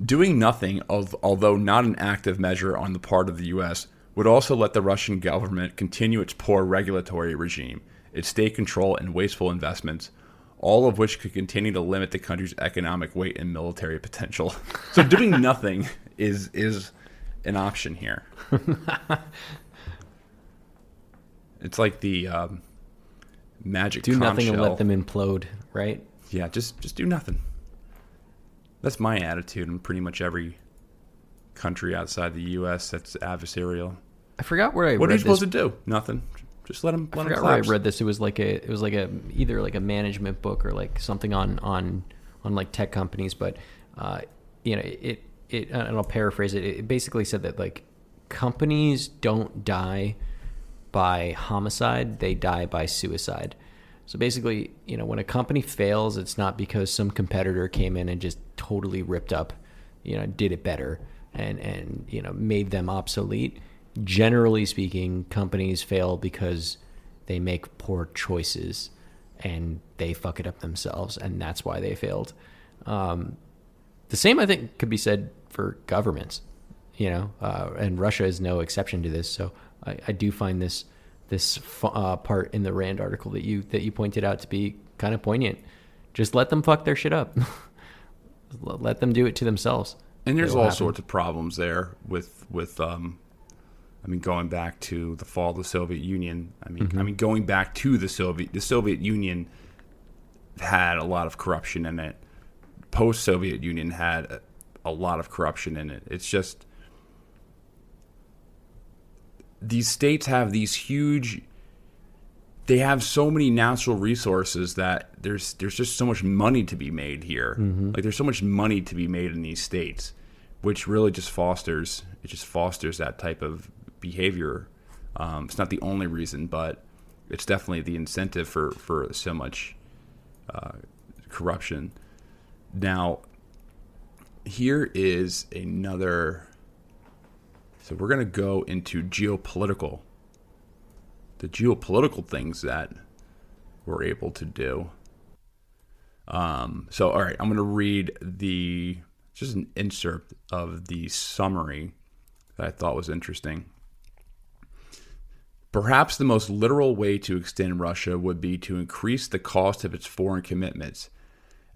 Speaker 1: doing nothing, al- although not an active measure on the part of the U.S., would also let the Russian government continue its poor regulatory regime, its state control, and wasteful investments, all of which could continue to limit the country's economic weight and military potential. So doing nothing is is an option here. it's like the um, magic
Speaker 2: do nothing and let them implode. Right?
Speaker 1: Yeah, just just do nothing. That's my attitude in pretty much every country outside the U.S. that's adversarial.
Speaker 2: I forgot where I
Speaker 1: What are you supposed
Speaker 2: this.
Speaker 1: to do? Nothing. Just let them.
Speaker 2: I
Speaker 1: Let them
Speaker 2: forgot where I read this. It was like a it was like a either like a management book or like something on on on like tech companies, but uh, you know it it and I'll paraphrase it. It basically said that like companies don't die by homicide; they die by suicide. So basically, you know, when a company fails, it's not because some competitor came in and just totally ripped up, you know, did it better and and you know made them obsolete. Generally speaking, companies fail because they make poor choices and they fuck it up themselves, and that's why they failed. Um, the same, I think, could be said for governments. You know, uh, and Russia is no exception to this. So I, I do find this this uh, part in the Rand article that you that you pointed out to be kind of poignant. Just let them fuck their shit up. Let them do it to themselves.
Speaker 1: And there's all
Speaker 2: happen.
Speaker 1: sorts of problems there with with um, I mean, going back to the fall of the Soviet Union. I mean,
Speaker 2: Mm-hmm.
Speaker 1: I mean, going back to the Soviet the Soviet Union had a lot of corruption in it. Post Soviet Union had a, a lot of corruption in it. It's just these states have these huge they have so many natural resources that there's there's just so much money to be made here. Like there's so much money to be made in these states, which really just fosters it just fosters that type of behavior. Um, it's not the only reason, but it's definitely the incentive for for so much uh, corruption. Now, here is another. So we're gonna go into geopolitical the geopolitical things that we're able to do. Um, so, all right, I'm going to read the just an insert of the summary that I thought was interesting. Perhaps the most literal way to extend Russia would be to increase the cost of its foreign commitments.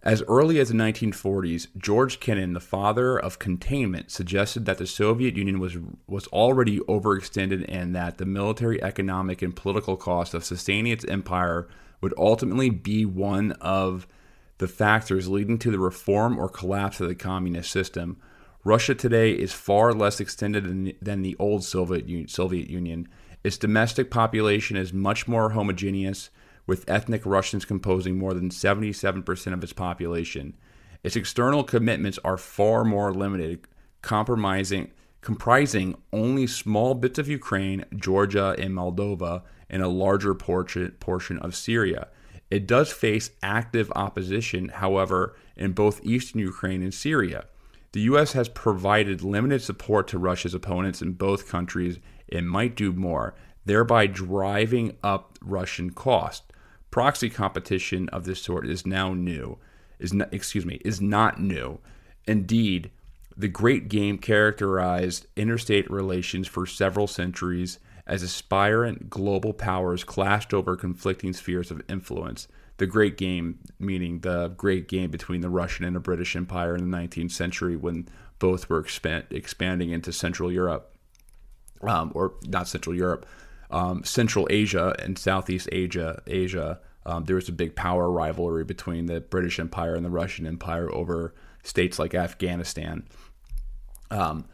Speaker 1: As early as the 1940s, George Kennan, the father of containment, suggested that the Soviet Union was was already overextended and that the military, economic, and political cost of sustaining its empire would ultimately be one of the factors leading to the reform or collapse of the communist system. Russia today is far less extended than, than the old Soviet, Soviet Union. Its domestic population is much more homogeneous, with ethnic Russians composing more than 77% of its population. Its external commitments are far more limited, compromising, comprising only small bits of Ukraine, Georgia, and Moldova, and a larger portion, portion of Syria. It does face active opposition, however, in both eastern Ukraine and Syria. The U.S. has provided limited support to Russia's opponents in both countries and might do more, thereby driving up Russian cost. Proxy competition of this sort is now new, is not, excuse me, is not new. Indeed, the Great Game characterized interstate relations for several centuries as aspirant global powers clashed over conflicting spheres of influence. The Great Game, meaning the Great Game between the Russian and the British Empire in the 19th century when both were expand, expanding into Central Europe, um, or not Central Europe, um, Central Asia and Southeast Asia. Asia, um, there was a big power rivalry between the British Empire and the Russian Empire over states like Afghanistan. Um,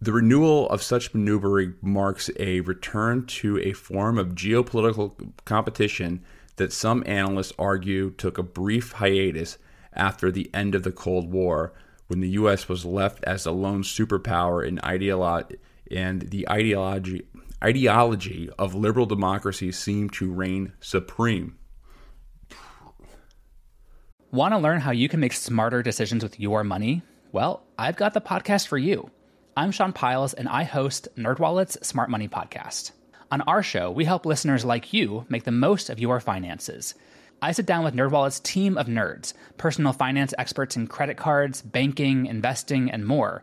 Speaker 1: the renewal of such maneuvering marks a return to a form of geopolitical competition that some analysts argue took a brief hiatus after the end of the Cold War, when the U.S. was left as a lone superpower in ideolo- and the ideology ideology of liberal democracy seemed to reign supreme.
Speaker 3: Want to learn how you can make smarter decisions with your money? Well, I've got the podcast for you. I'm Sean Pyles, and I host NerdWallet's Smart Money Podcast. On our show, we help listeners like you make the most of your finances. I sit down with NerdWallet's team of nerds, personal finance experts in credit cards, banking, investing, and more.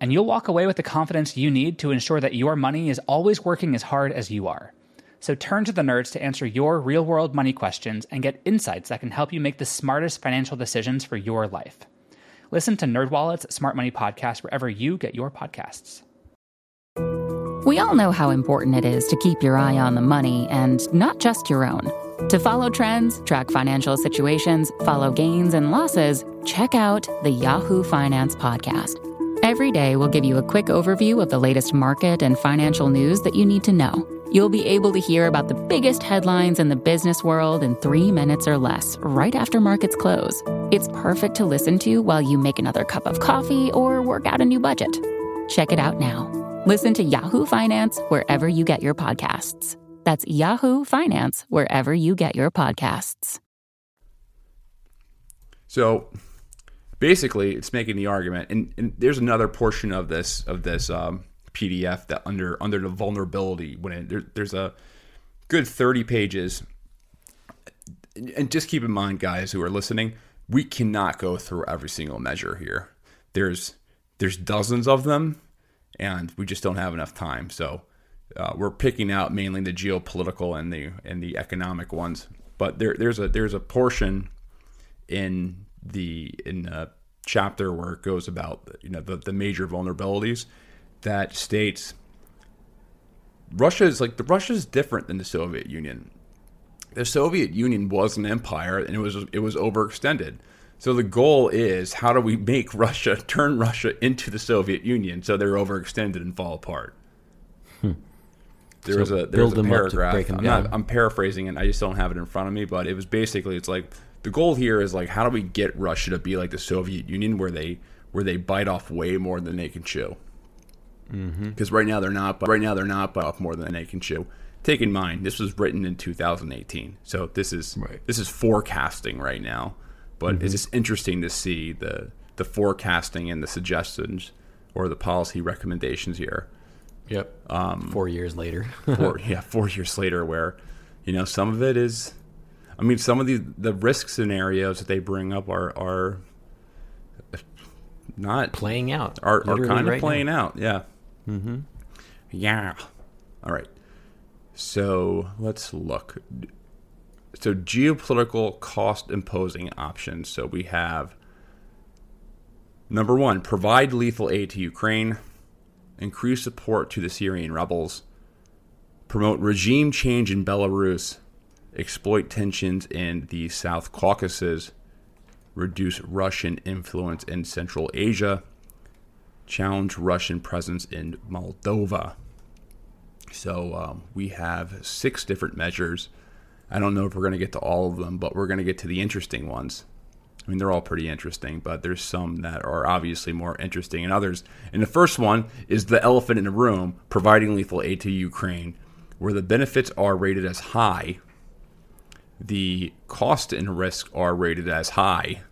Speaker 3: And you'll walk away with the confidence you need to ensure that your money is always working as hard as you are. So turn to the nerds to answer your real world money questions and get insights that can help you make the smartest financial decisions for your life. Listen to NerdWallet's Smart Money Podcast wherever you get your podcasts.
Speaker 4: We all know how important it is to keep your eye on the money and not just your own. To follow trends, track financial situations, follow gains and losses, check out the Yahoo Finance Podcast. Every day, we'll give you a quick overview of the latest market and financial news that you need to know. You'll be able to hear about the biggest headlines in the business world in three minutes or less, right after markets close. It's perfect to listen to while you make another cup of coffee or work out a new budget. Check it out now. Listen to Yahoo Finance wherever you get your podcasts. That's Yahoo Finance wherever you get your podcasts.
Speaker 1: So basically, it's making the argument, and, and there's another portion of this of this um, PDF that under under the vulnerability when it, there, there's a good 30 pages. And just keep in mind, guys who are listening, we cannot go through every single measure here. There's there's dozens of them and we just don't have enough time. So uh, we're picking out mainly the geopolitical and the and the economic ones. But there, there's a there's a portion in the in the chapter where it goes about you know the, the major vulnerabilities that states Russia is like the Russia is different than the Soviet Union. The Soviet Union was an empire and it was it was overextended. So the goal is how do we make Russia turn Russia into the Soviet Union so they're overextended and fall apart?
Speaker 2: Hmm.
Speaker 1: There
Speaker 2: So
Speaker 1: was a there was a
Speaker 2: them up to
Speaker 1: paragraph. I'm, not- I'm paraphrasing it. I just don't have it in front of me, but it was basically it's like the goal here is like how do we get Russia to be like the Soviet Union where they where they bite off way more than they can chew. Because right now they're not. But right now they're not bite off more than they can chew. Take in mind, this was written in 2018, so this is
Speaker 2: Right.
Speaker 1: this is forecasting right now. But it's just interesting to see the the forecasting and the suggestions or the policy recommendations here.
Speaker 2: Yep. Um, Four years later.
Speaker 1: Four, yeah, four years later, where you know some of it is. I mean, some of the the risk scenarios that they bring up are are not
Speaker 2: playing out.
Speaker 1: are, are kind of
Speaker 2: right
Speaker 1: playing
Speaker 2: now.
Speaker 1: out. Yeah. Mm-hmm. Yeah. All right. So let's look. So geopolitical cost imposing options. So we have number one, provide lethal aid to Ukraine, increase support to the Syrian rebels, promote regime change in Belarus, exploit tensions in the South Caucasus, reduce Russian influence in Central Asia, challenge Russian presence in Moldova. So um, we have six different measures. I don't know if we're going to get to all of them, but we're going to get to the interesting ones. I mean, they're all pretty interesting, but there's some that are obviously more interesting than others. And the first one is the elephant in the room providing lethal aid to Ukraine, where the benefits are rated as high, the cost and risk are rated as high,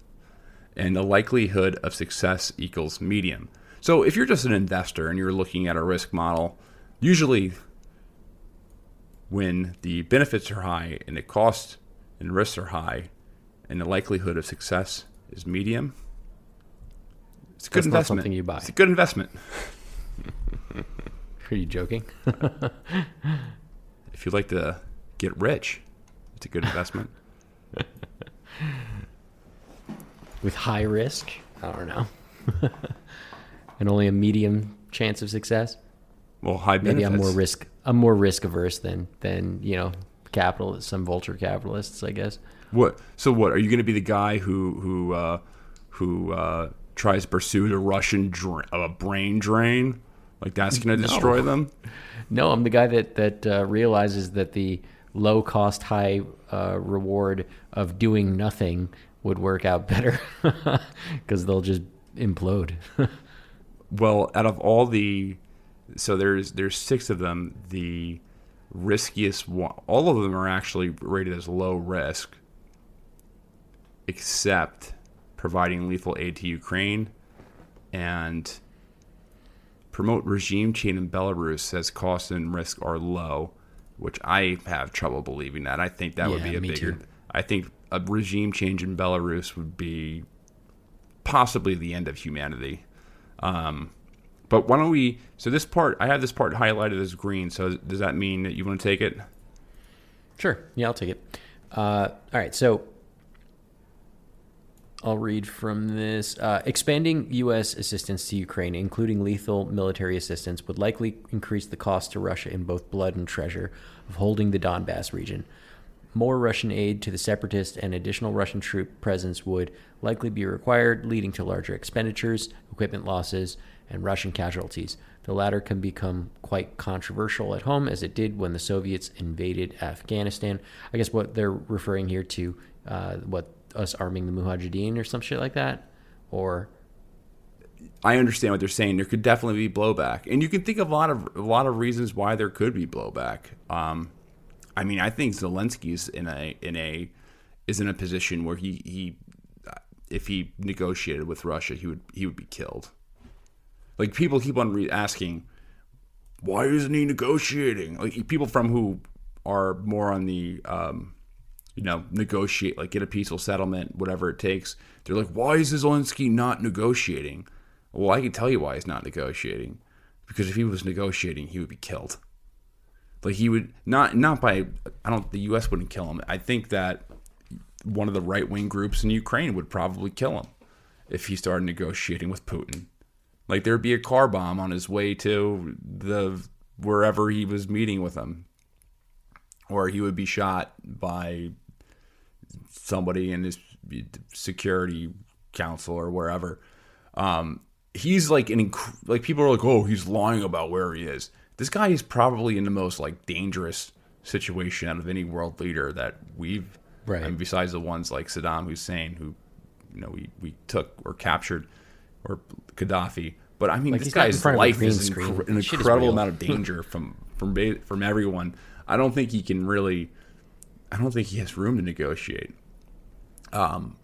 Speaker 1: and the likelihood of success equals medium. So if you're just an investor and you're looking at a risk model, usually when the benefits are high and the costs and risks are high and the likelihood of success is medium, it's a good
Speaker 2: That's not
Speaker 1: investment.
Speaker 2: something you buy.
Speaker 1: It's a good investment.
Speaker 2: Are you joking?
Speaker 1: If you'd like to get rich, it's a good investment.
Speaker 2: With high risk? I don't know. and only a medium chance of success?
Speaker 1: Well, high
Speaker 2: Maybe. I'm more risk I'm more risk averse than than, you know, capitalists, some vulture capitalists, I guess.
Speaker 1: What? So what? Are you going to be the guy who who uh, who uh, tries to pursue the Russian dra- uh, brain drain? Like that's going to destroy them?
Speaker 2: No, I'm the guy that that uh, realizes that the low cost, high uh, reward of doing nothing would work out better because they'll just implode.
Speaker 1: Well, out of all the, so there's there's six of them. The riskiest one, all of them are actually rated as low risk, except providing lethal aid to Ukraine and promote regime change in Belarus says cost and risk are low, which I have trouble believing that. I think that would be a bigger.
Speaker 2: too.
Speaker 1: I think a regime change in Belarus would be possibly the end of humanity. Um, but why don't we? So this part, I have this part highlighted as green. So does that mean that you want to take it?
Speaker 2: Sure. Yeah, I'll take it. Uh, all right. So I'll read from this. Uh, expanding U.S. assistance to Ukraine, including lethal military assistance, would likely increase the cost to Russia in both blood and treasure of holding the Donbass region. More Russian aid to the separatists and additional Russian troop presence would likely be required, leading to larger expenditures, equipment losses, and Russian casualties. The latter can become quite controversial at home, as it did when the Soviets invaded Afghanistan. I guess what they're referring here to, uh, what us arming the Mujahideen or some shit like that, or
Speaker 1: I understand what they're saying. There could definitely be blowback, and you can think of a lot of a lot of reasons why there could be blowback. Um, I mean, I think Zelensky's in a in a is in a position where he he if he negotiated with Russia, he would he would be killed. Like people keep on re- asking, why isn't he negotiating? Like people from who are more on the um, you know, negotiate, like get a peaceful settlement, whatever it takes. They're like, why is Zelensky not negotiating? Well, I can tell you why he's not negotiating. Because if he was negotiating, he would be killed. Like he would not not by I don't the US wouldn't kill him. I think that one of the right wing groups in Ukraine would probably kill him if he started negotiating with Putin. Like there'd be a car bomb on his way to the wherever he was meeting with him. Or he would be shot by somebody in his security council or wherever. Um, he's like an inc- like people are like, oh, he's lying about where he is. This guy is probably in the most like dangerous situation out of any world leader that we've.
Speaker 2: Right.
Speaker 1: I mean, besides the ones like Saddam Hussein, who you know we we took or captured or Gaddafi. But I mean,
Speaker 2: Like,
Speaker 1: this guy's
Speaker 2: front of a
Speaker 1: life is incre- an
Speaker 2: shit is
Speaker 1: incredible amount of danger from from from everyone. I don't think he can really. I don't think he has room to negotiate.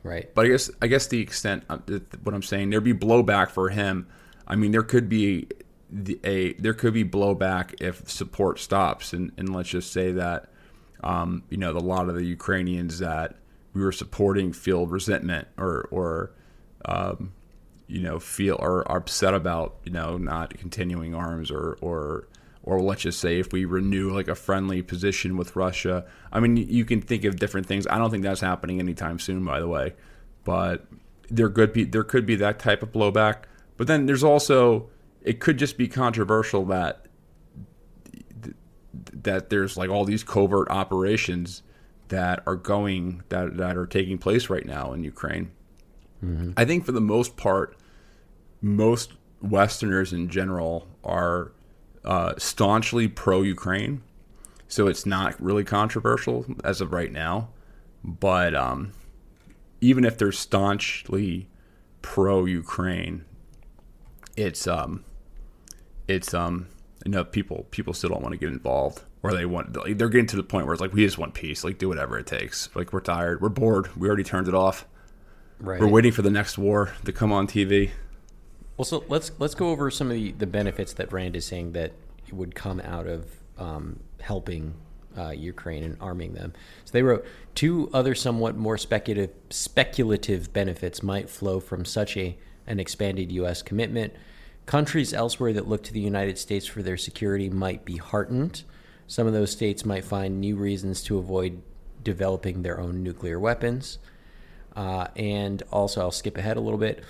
Speaker 2: Right.
Speaker 1: But I guess I guess the extent of what I'm saying there'd be blowback for him. I mean, there could be the, a there could be blowback if support stops, and, and let's just say that um, you know a lot of the Ukrainians that we were supporting feel resentment or or um, you know feel or are upset about you know not continuing arms or or or let's just say if we renew like a friendly position with Russia. I mean, you can think of different things. I don't think that's happening anytime soon, by the way. But there could be there could be that type of blowback. But then there's also it could just be controversial that that there's like all these covert operations that are going that that are taking place right now in Ukraine. Mm-hmm. I think for the most part, most Westerners in general are uh, staunchly pro-Ukraine, so it's not really controversial as of right now. But um, even if they're staunchly pro-Ukraine, it's um, it's um, you know, people people still don't want to get involved, or they want like, they're getting to the point where it's like we just want peace, like do whatever it takes. Like we're tired, we're bored, we already turned it off.
Speaker 2: Right.
Speaker 1: We're waiting for the next war to come on TV.
Speaker 2: Well, so let's let's go over some of the, the benefits that Rand is saying that would come out of um, helping uh, Ukraine and arming them. So they wrote two other somewhat more speculative speculative benefits might flow from such a an expanded U.S. commitment. Countries elsewhere that look to the United States for their security might be heartened. Some of those states might find new reasons to avoid developing their own nuclear weapons. Uh, and also, I'll skip ahead a little bit.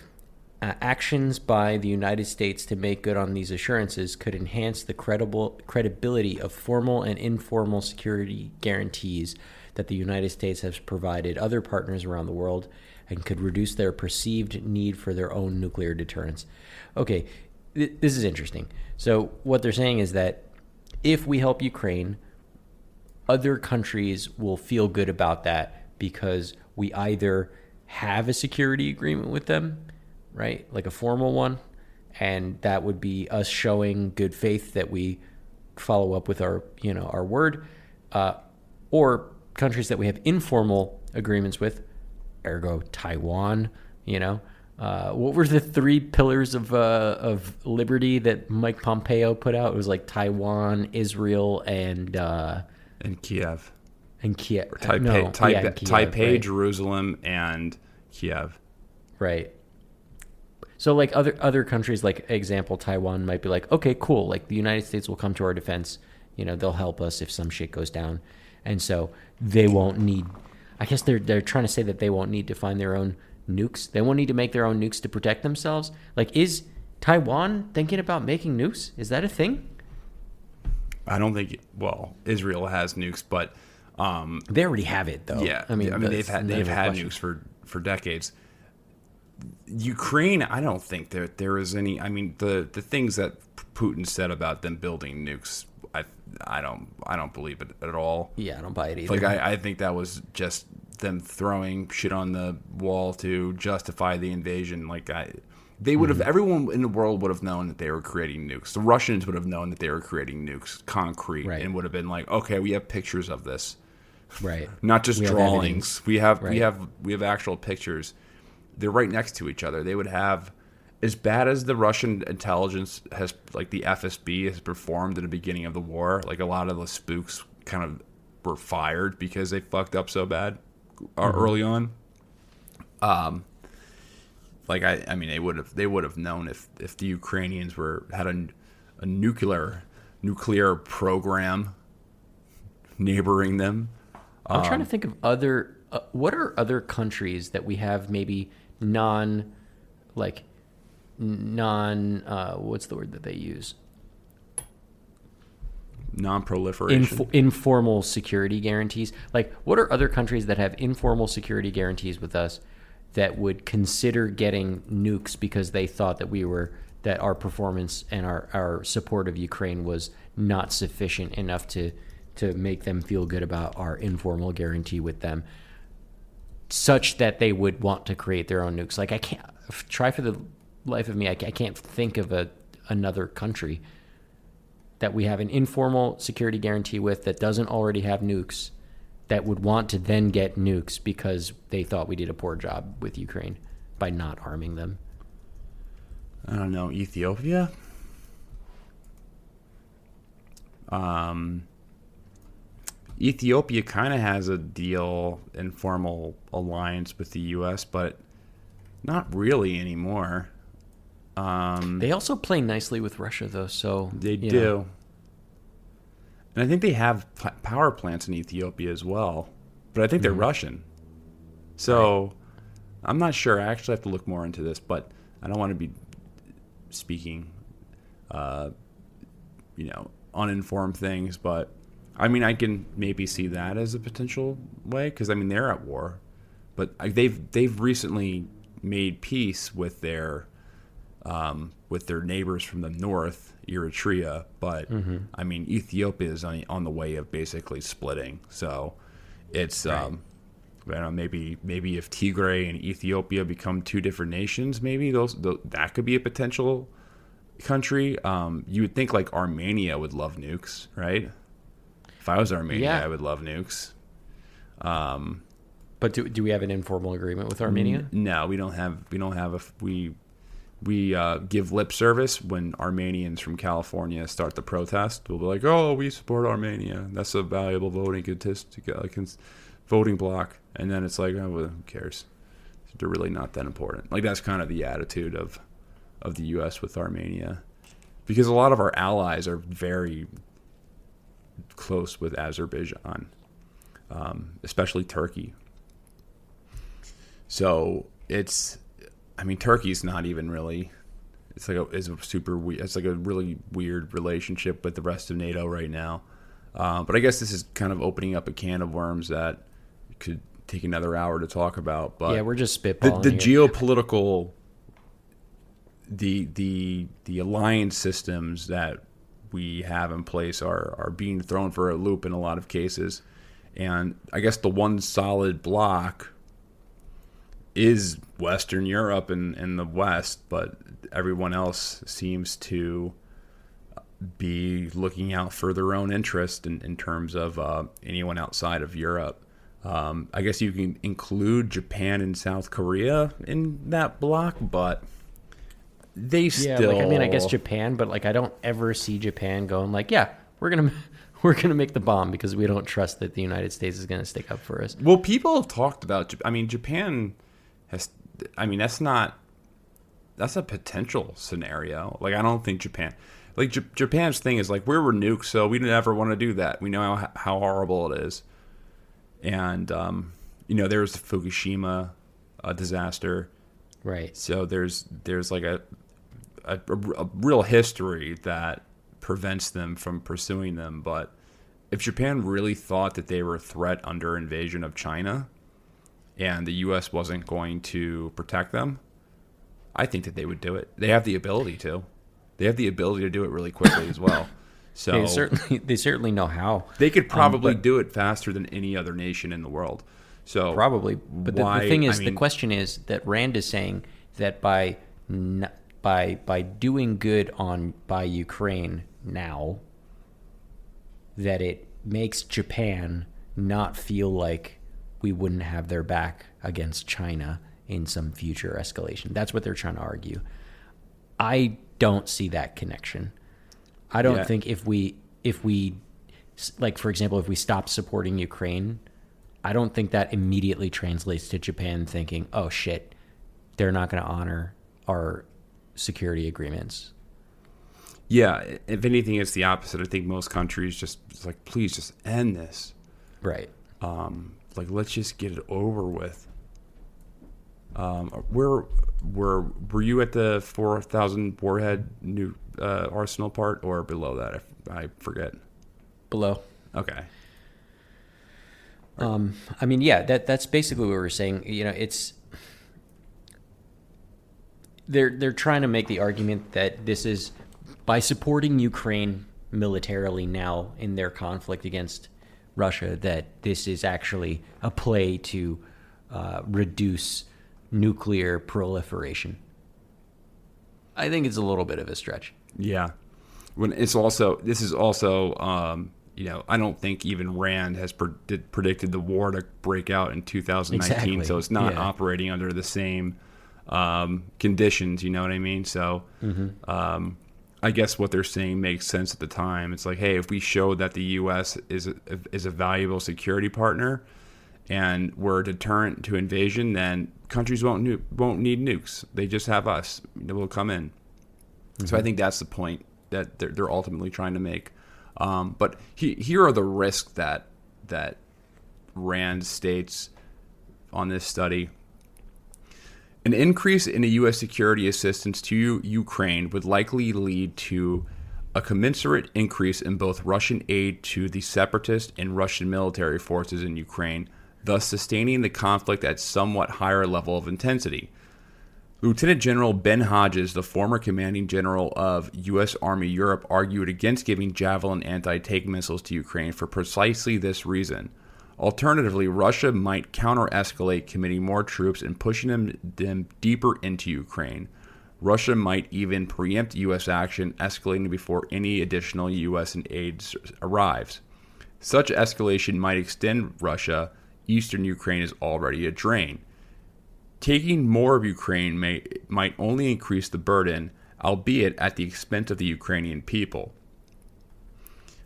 Speaker 2: Uh, actions by the United States to make good on these assurances could enhance the credible credibility of formal and informal security guarantees that the United States has provided other partners around the world and could reduce their perceived need for their own nuclear deterrence. Okay, th- this is interesting. So, what they're saying is that if we help Ukraine, other countries will feel good about that because we either have a security agreement with them, right? Like a formal one, and that would be us showing good faith that we follow up with our, you know, our word, uh, or countries that we have informal agreements with, ergo Taiwan, you know. Uh, what were the three pillars of uh, of liberty that Mike Pompeo put out? It was like Taiwan, Israel, and uh,
Speaker 1: in Kiev.
Speaker 2: and Kiev.
Speaker 1: Taipei,
Speaker 2: no,
Speaker 1: Taipei,
Speaker 2: yeah, Kiev,
Speaker 1: Taipei
Speaker 2: right.
Speaker 1: Jerusalem, and Kiev.
Speaker 2: Right. So like other other countries, like example Taiwan, might be like, okay, cool. Like the United States will come to our defense. You know, they'll help us if some shit goes down, and so they won't need. I guess they're they're trying to say that they won't need to find their own nukes. They won't need to make their own nukes to protect themselves. Like, is Taiwan thinking about making nukes? Is that a thing?
Speaker 1: I don't think. Well, Israel has nukes, but um,
Speaker 2: They already have it though.
Speaker 1: yeah,
Speaker 2: I mean,
Speaker 1: I mean they've had they've had
Speaker 2: question.
Speaker 1: nukes for for decades. Ukraine, I don't think there there is any. I mean, the the things that Putin said about them building nukes, I I don't I don't believe it at all.
Speaker 2: Yeah, I don't buy it either.
Speaker 1: Like I, I think that was just them throwing shit on the wall to justify the invasion. Like I, they would have
Speaker 2: Mm-hmm.
Speaker 1: everyone in the world would have known that they were creating nukes. The Russians would have known that they were creating nukes, concrete,
Speaker 2: Right.
Speaker 1: and would have been like, okay, we have pictures of this,
Speaker 2: right.
Speaker 1: not just
Speaker 2: We
Speaker 1: drawings.
Speaker 2: evidence.
Speaker 1: we have we have we have actual pictures. They're right next to each other. They would have. As bad as the Russian intelligence has, like the FSB has performed in the beginning of the war, like a lot of the spooks kind of were fired because they fucked up so bad uh,
Speaker 2: Mm-hmm.
Speaker 1: early on. Um, like I, I mean, they would have they would have known if if the Ukrainians were had a, a nuclear nuclear program neighboring them.
Speaker 2: I'm
Speaker 1: Um,
Speaker 2: trying to think of other. Uh, what are other countries that we have maybe non, like, non. Uh, what's the word that they use?
Speaker 1: Non-proliferation.
Speaker 2: Inf- informal security guarantees. Like, what are other countries that have informal security guarantees with us that would consider getting nukes because they thought that we were that our performance and our, our support of Ukraine was not sufficient enough to to make them feel good about our informal guarantee with them, such that they would want to create their own nukes. Like, I can't try for the life of me, I, can't think of a another country that we have an informal security guarantee with that doesn't already have nukes that would want to then get nukes because they thought we did a poor job with Ukraine by not arming them.
Speaker 1: I don't know, Ethiopia. Um, Ethiopia kind of has a deal, informal alliance with the U.S., but not really anymore. Um,
Speaker 2: They also play nicely with Russia, though. So
Speaker 1: they do,
Speaker 2: know,
Speaker 1: and I think they have p- power plants in Ethiopia as well, but I think they're Russian. So I'm not sure. I actually have to look more into this, but I don't want to be speaking, uh, you know, uninformed things. But I mean, I can maybe see that as a potential way because I mean they're at war, but they've they've recently made peace with their um, with their neighbors from the north, Eritrea. But I mean, Ethiopia is on, on the way of basically splitting. So it's um, I don't know, maybe maybe if Tigray and Ethiopia become two different nations, maybe those, tho- that could be a potential country. Um, you would think like Armenia would love nukes, right? If I was Armenia,
Speaker 2: Yeah.
Speaker 1: I would love nukes.
Speaker 2: but do, do we have an informal agreement with Armenia?
Speaker 1: No, we don't have we don't have a we we uh, give lip service when Armenians from California start the protest. We'll be like, "Oh, we support Armenia. That's a valuable voting statistic, uh, cons- voting block." And then it's like, "Oh, well, who cares? They're really not that important." Like that's kind of the attitude of of the U.S. with Armenia, because a lot of our allies are very close with Azerbaijan, um, especially Turkey. So it's, I mean, Turkey's not even really. It's like a is a super we It's like a really weird relationship with the rest of NATO right now. Uh, but I guess this is kind of opening up a can of worms that could take another hour to talk about. But
Speaker 2: yeah, we're just
Speaker 1: the,
Speaker 2: spitballing.
Speaker 1: the
Speaker 2: here.
Speaker 1: geopolitical the the the alliance systems that we have in place are are being thrown for a loop in a lot of cases and i guess the one solid block is western europe and, and the west but everyone else seems to be looking out for their own interest in, in terms of uh, anyone outside of Europe. Um, I guess you can include Japan and South Korea in that block, but they
Speaker 2: Yeah,
Speaker 1: still.
Speaker 2: like I mean, I guess Japan, but like I don't ever see Japan going like, yeah, we're gonna we're gonna make the bomb because we don't trust that the United States is gonna stick up for us.
Speaker 1: Well, people have talked about. I mean, Japan has. I mean, that's not. That's a potential scenario. Like, I don't think Japan. Like J- Japan's thing is like we're nuked, so we never want to do that. We know how, how horrible it is, and um, you know there's the Fukushima uh, disaster.
Speaker 2: Right.
Speaker 1: So there's there's like a, a a real history that prevents them from pursuing them. But if Japan really thought that they were a threat under invasion of China, and the U.S. wasn't going to protect them, I think that they would do it. They have the ability to. They have the ability to do it really quickly as well. So
Speaker 2: They certainly they certainly know how.
Speaker 1: they could um, probably
Speaker 2: but-
Speaker 1: do it faster than any other nation in the world. So
Speaker 2: Probably, but the,
Speaker 1: why-
Speaker 2: the thing
Speaker 1: I
Speaker 2: is, the question is that Rand is saying that by n- by by doing good on by Ukraine now, that it makes Japan not feel like we wouldn't have their back against China in some future escalation. That's what they're trying to argue. I don't see that connection. I don't
Speaker 1: Yeah.
Speaker 2: think if we if we like for example if we stop supporting Ukraine, I don't think that immediately translates to Japan thinking, "Oh shit, they're not going to honor our security agreements."
Speaker 1: Yeah, if anything, it's the opposite. I think most countries just it's like, please just end this.
Speaker 2: Right.
Speaker 1: Um, like, let's just get it over with. Um, where were were you at the four thousand warhead new uh, arsenal part or below that? I, I forget.
Speaker 2: Below.
Speaker 1: Okay.
Speaker 2: Um, I mean, yeah, that that's basically what we're saying. You know, it's they're they're trying to make the argument that this is by supporting Ukraine militarily now in their conflict against Russia that this is actually a play to uh, reduce nuclear proliferation. I think it's a little bit of a stretch.
Speaker 1: Yeah. When it's also this is also um, you know I don't think even Rand has pred- predicted the war to break out in 2019,
Speaker 2: Exactly.
Speaker 1: so it's not
Speaker 2: Yeah.
Speaker 1: operating under the same um, conditions. You know what I mean? So
Speaker 2: Mm-hmm.
Speaker 1: um, I guess what they're saying makes sense at the time. It's like, hey, if we show that the U.S. is a, is a valuable security partner and we're a deterrent to invasion, then countries won't nu- won't need nukes. They just have us. We'll come in. So I think that's the point that they're, they're ultimately trying to make. Um, but he, here are the risks that that Rand states on this study. An increase in U.S. security assistance to Ukraine would likely lead to a commensurate increase in both Russian aid to the separatist and Russian military forces in Ukraine, thus sustaining the conflict at somewhat higher level of intensity. Lieutenant General Ben Hodges, the former commanding general of U.S. Army Europe, argued against giving Javelin anti tank missiles to Ukraine for precisely this reason. Alternatively, Russia might counter escalate, committing more troops and pushing them, them deeper into Ukraine. Russia might even preempt U.S. action, escalating before any additional U.S. aid arrives. Such escalation might extend Russia. Eastern Ukraine is already a drain. Taking more of Ukraine may, might only increase the burden, albeit at the expense of the Ukrainian people.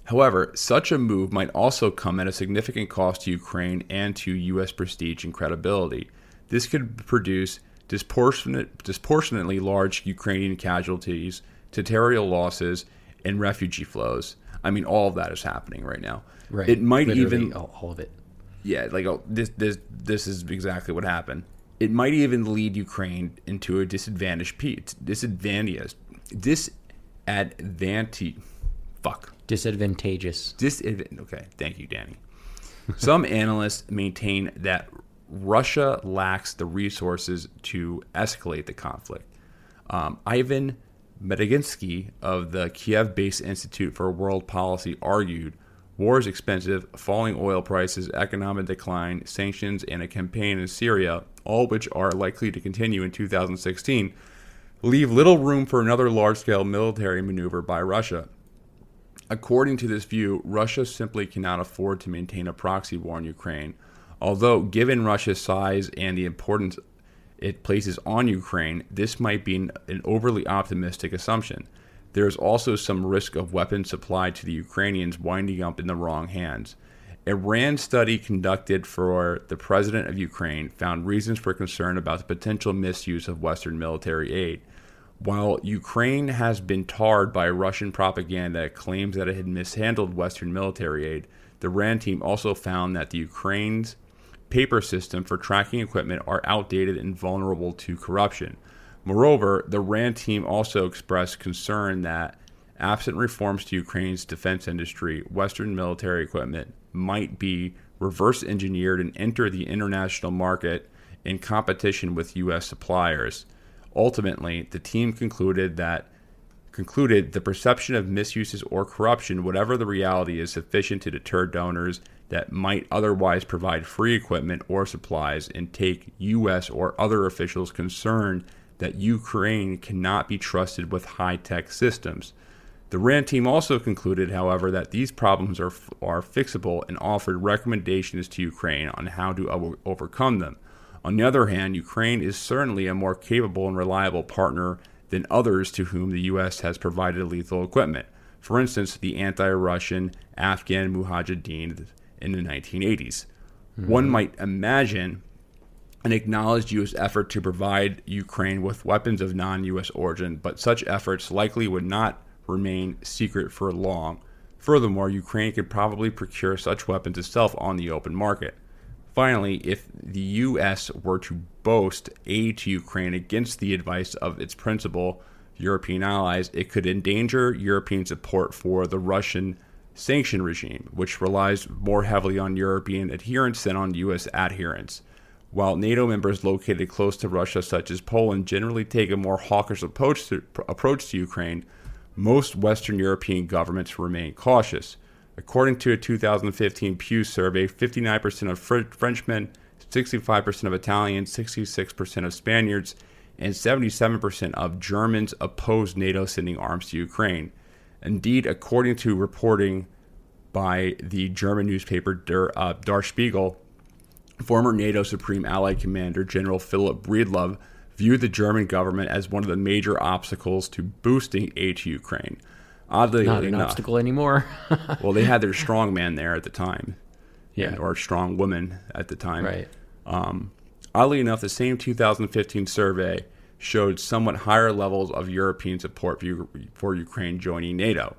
Speaker 1: However, such a move might also come at a significant cost to Ukraine and to U.S. prestige and credibility. This could produce disproportionate, disproportionately large Ukrainian casualties, territorial losses, and refugee flows. I mean, all of that is happening right now.
Speaker 2: Right.
Speaker 1: It might
Speaker 2: Literally
Speaker 1: even
Speaker 2: all, of it.
Speaker 1: yeah, like oh, this this this is exactly what happened. It might even lead Ukraine into a disadvantaged pe- disadvantage disadvantage fuck
Speaker 2: Disadvantageous.
Speaker 1: disadvantage. Okay, thank you, Danny. Some analysts maintain that Russia lacks the resources to escalate the conflict. Um, Ivan Mediginsky of the Kiev based Institute for World Policy argued war is expensive, falling oil prices, economic decline, sanctions, and a campaign in Syria, all which are likely to continue in 2016, leave little room for another large scale military maneuver by Russia. According to this view, Russia simply cannot afford to maintain a proxy war in Ukraine. Although, given Russia's size and the importance it places on Ukraine, this might be an, an overly optimistic assumption. There is also some risk of weapons supply to the Ukrainians winding up in the wrong hands. A RAND study conducted for the president of Ukraine found reasons for concern about the potential misuse of Western military aid. While Ukraine has been tarred by Russian propaganda that claims that it had mishandled Western military aid, the RAND team also found that the Ukraine's paper system for tracking equipment are outdated and vulnerable to corruption. Moreover, the RAND team also expressed concern that, absent reforms to Ukraine's defense industry, Western military equipment might be reverse engineered and enter the international market in competition with U.S. suppliers. Ultimately, the team concluded that concluded the perception of misuses or corruption, whatever the reality, is sufficient to deter donors that might otherwise provide free equipment or supplies and take U.S. or other officials concerned that Ukraine cannot be trusted with high tech systems. The RAND team also concluded, however, that these problems are, are fixable and offered recommendations to Ukraine on how to o- overcome them. On the other hand, Ukraine is certainly a more capable and reliable partner than others to whom the U.S. has provided lethal equipment. For instance, the anti Russian Afghan Mujahideen in the 1980s. Hmm. One might imagine an acknowledged U.S. effort to provide Ukraine with weapons of non U.S. origin, but such efforts likely would not remain secret for long. Furthermore, Ukraine could probably procure such weapons itself on the open market. Finally, if the U.S. were to boast aid to Ukraine against the advice of its principal European allies, it could endanger European support for the Russian sanction regime, which relies more heavily on European adherence than on U.S. adherence. While NATO members located close to Russia, such as Poland, generally take a more hawkish approach to, approach to Ukraine, most Western European governments remain cautious. According to a 2015 Pew survey, 59% of Fr- Frenchmen, 65% of Italians, 66% of Spaniards, and 77% of Germans opposed NATO sending arms to Ukraine. Indeed, according to reporting by the German newspaper Der, uh, Der Spiegel, former NATO Supreme Allied Commander General Philip Breedlove viewed the German government as one of the major obstacles to boosting aid to Ukraine. Oddly
Speaker 2: Not an
Speaker 1: enough,
Speaker 2: obstacle anymore.
Speaker 1: well, they had their strong man there at the time,
Speaker 2: Yeah.
Speaker 1: and- or strong woman at the time.
Speaker 2: right.
Speaker 1: Um, oddly enough, the same 2015 survey showed somewhat higher levels of European support for, for Ukraine joining NATO.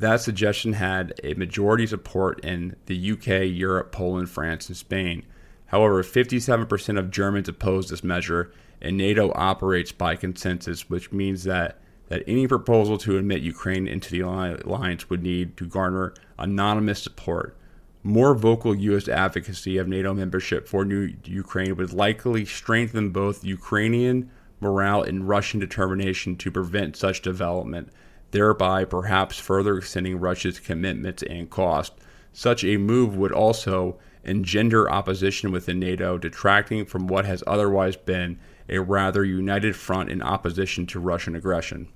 Speaker 1: That suggestion had a majority support in the UK, Europe, Poland, France, and Spain. However, 57% of Germans opposed this measure, and NATO operates by consensus, which means that, that any proposal to admit Ukraine into the alliance would need to garner anonymous support. More vocal U.S. advocacy of NATO membership for new Ukraine would likely strengthen both Ukrainian morale and Russian determination to prevent such development, thereby perhaps further extending Russia's commitments and cost. Such a move would also engender opposition within NATO, detracting from what has otherwise been a rather united front in opposition to Russian aggression.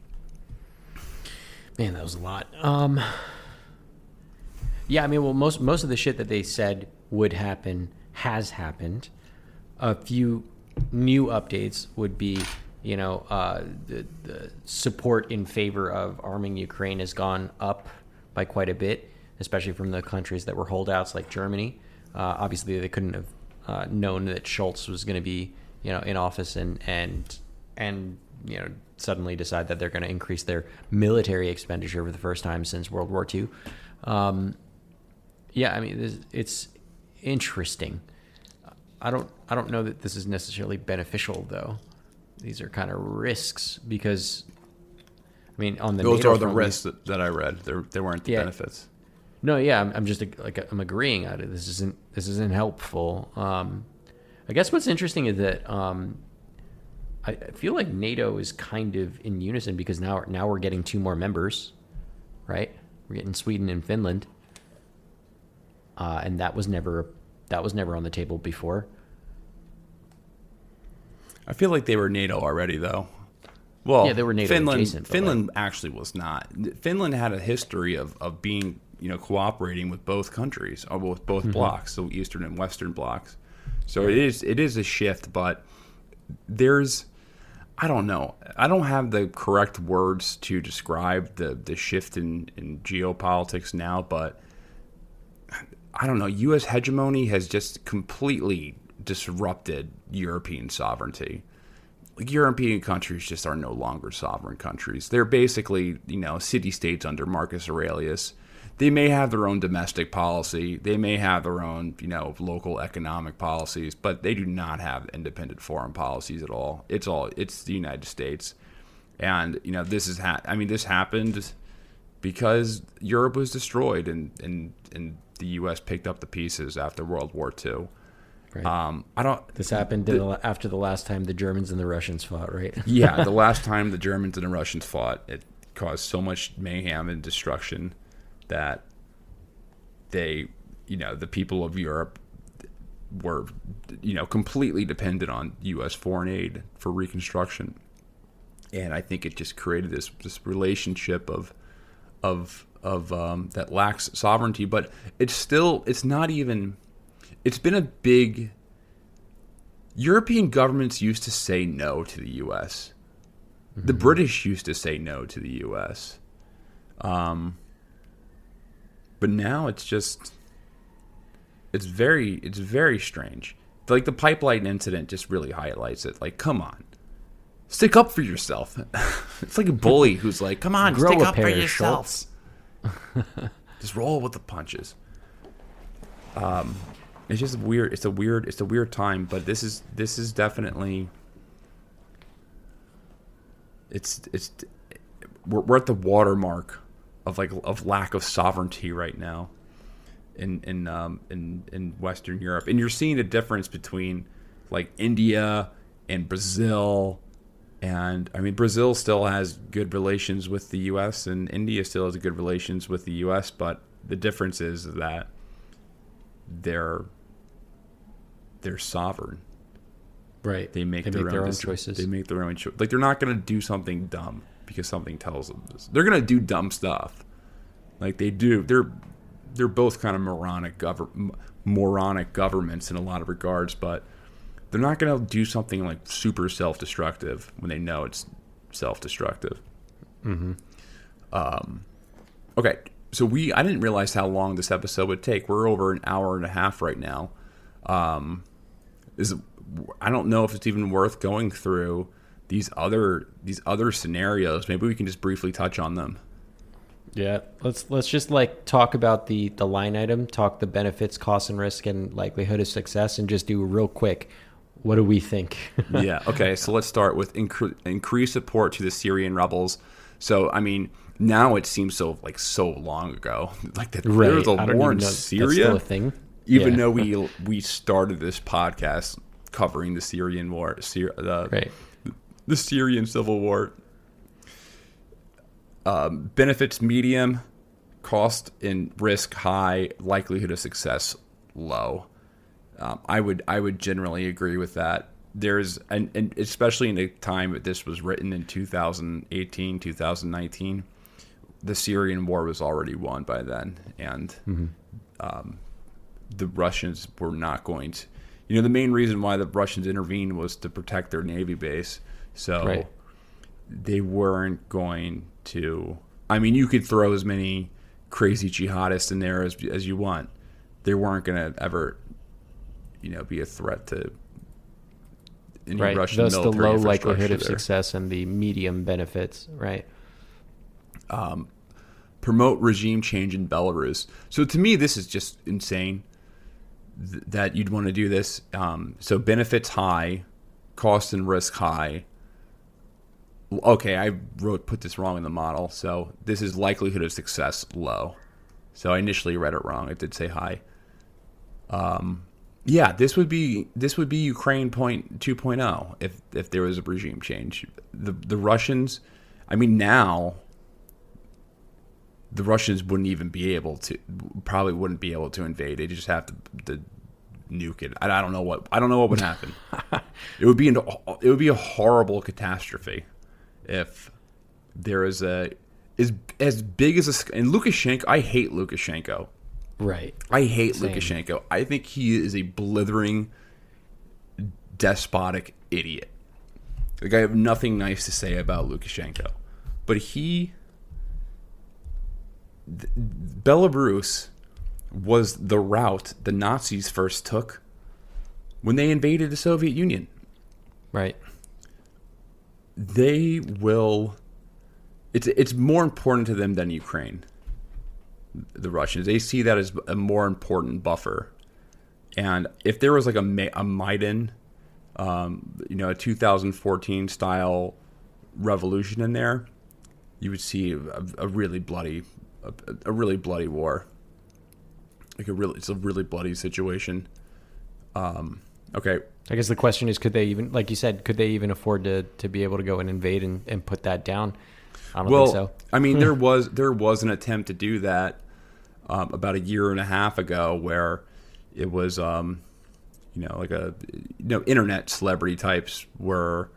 Speaker 2: Man, that was a lot. Um, yeah, I mean, well, most most of the shit that they said would happen has happened. A few new updates would be, you know, uh, the the support in favor of arming Ukraine has gone up by quite a bit, especially from the countries that were holdouts like Germany. Uh, obviously, they couldn't have uh, known that Scholz was going to be, you know, in office and and and you know suddenly decide that they're going to increase their military expenditure for the first time since World War II. Um, yeah, I mean, this, it's interesting. I don't I don't know that this is necessarily beneficial though. These are kind of risks because I mean on the
Speaker 1: Those
Speaker 2: NATO
Speaker 1: are the
Speaker 2: front,
Speaker 1: risks that, that I read. There, they weren't the
Speaker 2: Yeah.
Speaker 1: benefits.
Speaker 2: No, yeah, I'm, I'm just like I'm agreeing on it. This isn't this isn't helpful. Um, I guess what's interesting is that um, I, feel like NATO is kind of in unison because now now we're getting two more members, right? We're getting Sweden and Finland, uh, and that was never that was never on the table before.
Speaker 1: I feel like they were NATO already, though. Well,
Speaker 2: Yeah, they were NATO
Speaker 1: Finland,
Speaker 2: adjacent,
Speaker 1: Finland actually was not. Finland had a history of, of being, you know, cooperating with both countries or with both
Speaker 2: Mhm.
Speaker 1: blocks, the Eastern and Western blocks. So it is it is a shift, but there's I don't know. I don't have the correct words to describe the the shift in in geopolitics now, but I don't know. U.S. hegemony has just completely disrupted European sovereignty. European countries just are no longer sovereign countries. They're basically, you know, city states under Marcus Aurelius. They may have their own domestic policy. They may have their own, you know, local economic policies, but they do not have independent foreign policies at all. It's all it's the United States, and you know this is ha- I mean this happened because Europe was destroyed and and and the U.S. picked up the pieces after World War II.
Speaker 2: Right.
Speaker 1: Um, I don't.
Speaker 2: This happened in the, after the last time the Germans and the Russians fought, right?
Speaker 1: yeah, the last time the Germans and the Russians fought, it caused so much mayhem and destruction that they, you know, the people of Europe were, you know, completely dependent on U.S. foreign aid for reconstruction, and I think it just created this this relationship of, of of um, that lacks sovereignty, but it's still it's not even. It's been a big European governments used to say no to the U.S. The British used to say no to the U.S. Um, but now it's just it's very it's very strange. Like the pipeline incident just really highlights it. Like, come on, stick up for yourself. it's like a bully who's like, "Come on,
Speaker 2: Grow
Speaker 1: stick up for yourself." Just roll with the punches. Um, it's just weird. It's a weird. It's a weird time. But this is this is definitely. It's it's we're, we're at the watermark of like of lack of sovereignty right now in in um in in Western Europe, and you're seeing a difference between like India and Brazil. And I mean, Brazil still has good relations with the U.S. and India still has good relations with the U.S. But the difference is that they're they're sovereign.
Speaker 2: Right.
Speaker 1: They make,
Speaker 2: They
Speaker 1: their,
Speaker 2: make
Speaker 1: own,
Speaker 2: their own
Speaker 1: deci-
Speaker 2: choices.
Speaker 1: They make their own choice. Like they're not going to do something dumb because something tells them this. They're going to do dumb stuff. Like they do. They're they're both kind of moronic gover- m- moronic governments in a lot of regards, but they're not going to do something like super self-destructive when they know it's self-destructive. Mm-hmm. Um, okay, so we I didn't realize how long this episode would take. We're over an hour and a half right now. Um, is I don't know if it's even worth going through these other these other scenarios. Maybe we can just briefly touch on them.
Speaker 2: Yeah, let's let's just like talk about the the line item, talk the benefits, cost and risk, and likelihood of success, and just do real quick. What do we think?
Speaker 1: yeah. Okay. So let's start with incre- increased support to the Syrian rebels. So I mean, now it seems so like so long ago. Like that
Speaker 2: Right.
Speaker 1: there was a war in
Speaker 2: know-
Speaker 1: Syria.
Speaker 2: still a thing?
Speaker 1: Even
Speaker 2: Yeah.
Speaker 1: though we we started this podcast covering the Syrian war, Syr- the
Speaker 2: right.
Speaker 1: The Syrian civil war. Um, benefits medium, cost and risk high, likelihood of success low. Um, I would I would generally agree with that. There's and, and especially in the time that this was written in 2018, 2019, the Syrian war was already won by then, and um, the Russians were not going to. You know, the main reason why the Russians intervened was to protect their navy base. So
Speaker 2: Right.
Speaker 1: they weren't going to. I mean, you could throw as many crazy jihadists in there as as you want. They weren't going to ever, you know, be a threat to any
Speaker 2: Right.
Speaker 1: Russian
Speaker 2: Thus the low likelihood of
Speaker 1: there.
Speaker 2: success and the medium benefits. Right.
Speaker 1: promote regime change in Belarus. So to me, this is just insane th- that you'd want to do this. Um, so benefits high, cost and risk high. Okay, I wrote put this wrong in the model. So this is likelihood of success low. So I initially read it wrong. It did say high. Um, yeah, this would be this would be Ukraine point 2.0 if if there was a regime change. The the Russians, I mean now the Russians wouldn't even be able to, probably wouldn't be able to invade. They just have to, to nuke it. I, I don't know what I don't know what would happen. it would be an, it would be a horrible catastrophe if there is a as as big as a and Lukashenko. I hate Lukashenko.
Speaker 2: Right.
Speaker 1: I hate
Speaker 2: Same.
Speaker 1: Lukashenko. I think he is a blithering, despotic idiot. Like I have nothing nice to say about Lukashenko, but he, th- Belarus, was the route the Nazis first took when they invaded the Soviet Union.
Speaker 2: Right.
Speaker 1: They will. It's it's more important to them than Ukraine. The Russians they see that as a more important buffer, and if there was like a a Maidan, um, you know, a 2014 style revolution in there, you would see a, a really bloody, a, a really bloody war. Like a really, it's a really bloody situation. Um, okay,
Speaker 2: I guess the question is, could they even, like you said, could they even afford to, to be able to go and invade and, and put that down? I don't
Speaker 1: well,
Speaker 2: think so.
Speaker 1: I mean, there was there was an attempt to do that um, about a year and a half ago, where it was, um, you know, like a you know, internet celebrity types were.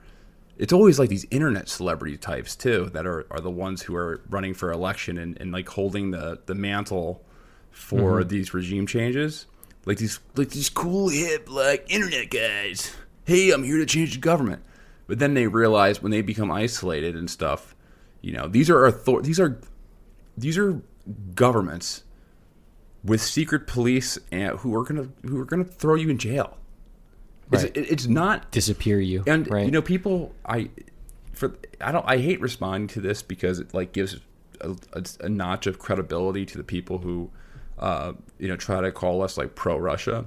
Speaker 1: It's always like these internet celebrity types too that are, are the ones who are running for election and, and like holding the, the mantle for these regime changes. Like these like these cool hip like internet guys. Hey, I'm here to change the government. But then they realize when they become isolated and stuff, you know, these are author- these are these are governments with secret police and who are gonna who are gonna throw you in jail. It's,
Speaker 2: Right.
Speaker 1: it- it's not
Speaker 2: Disappear you.
Speaker 1: and
Speaker 2: right.
Speaker 1: you know people I for I don't I hate responding to this because it like gives a, a, a notch of credibility to the people who uh, you know try to call us like pro Russia.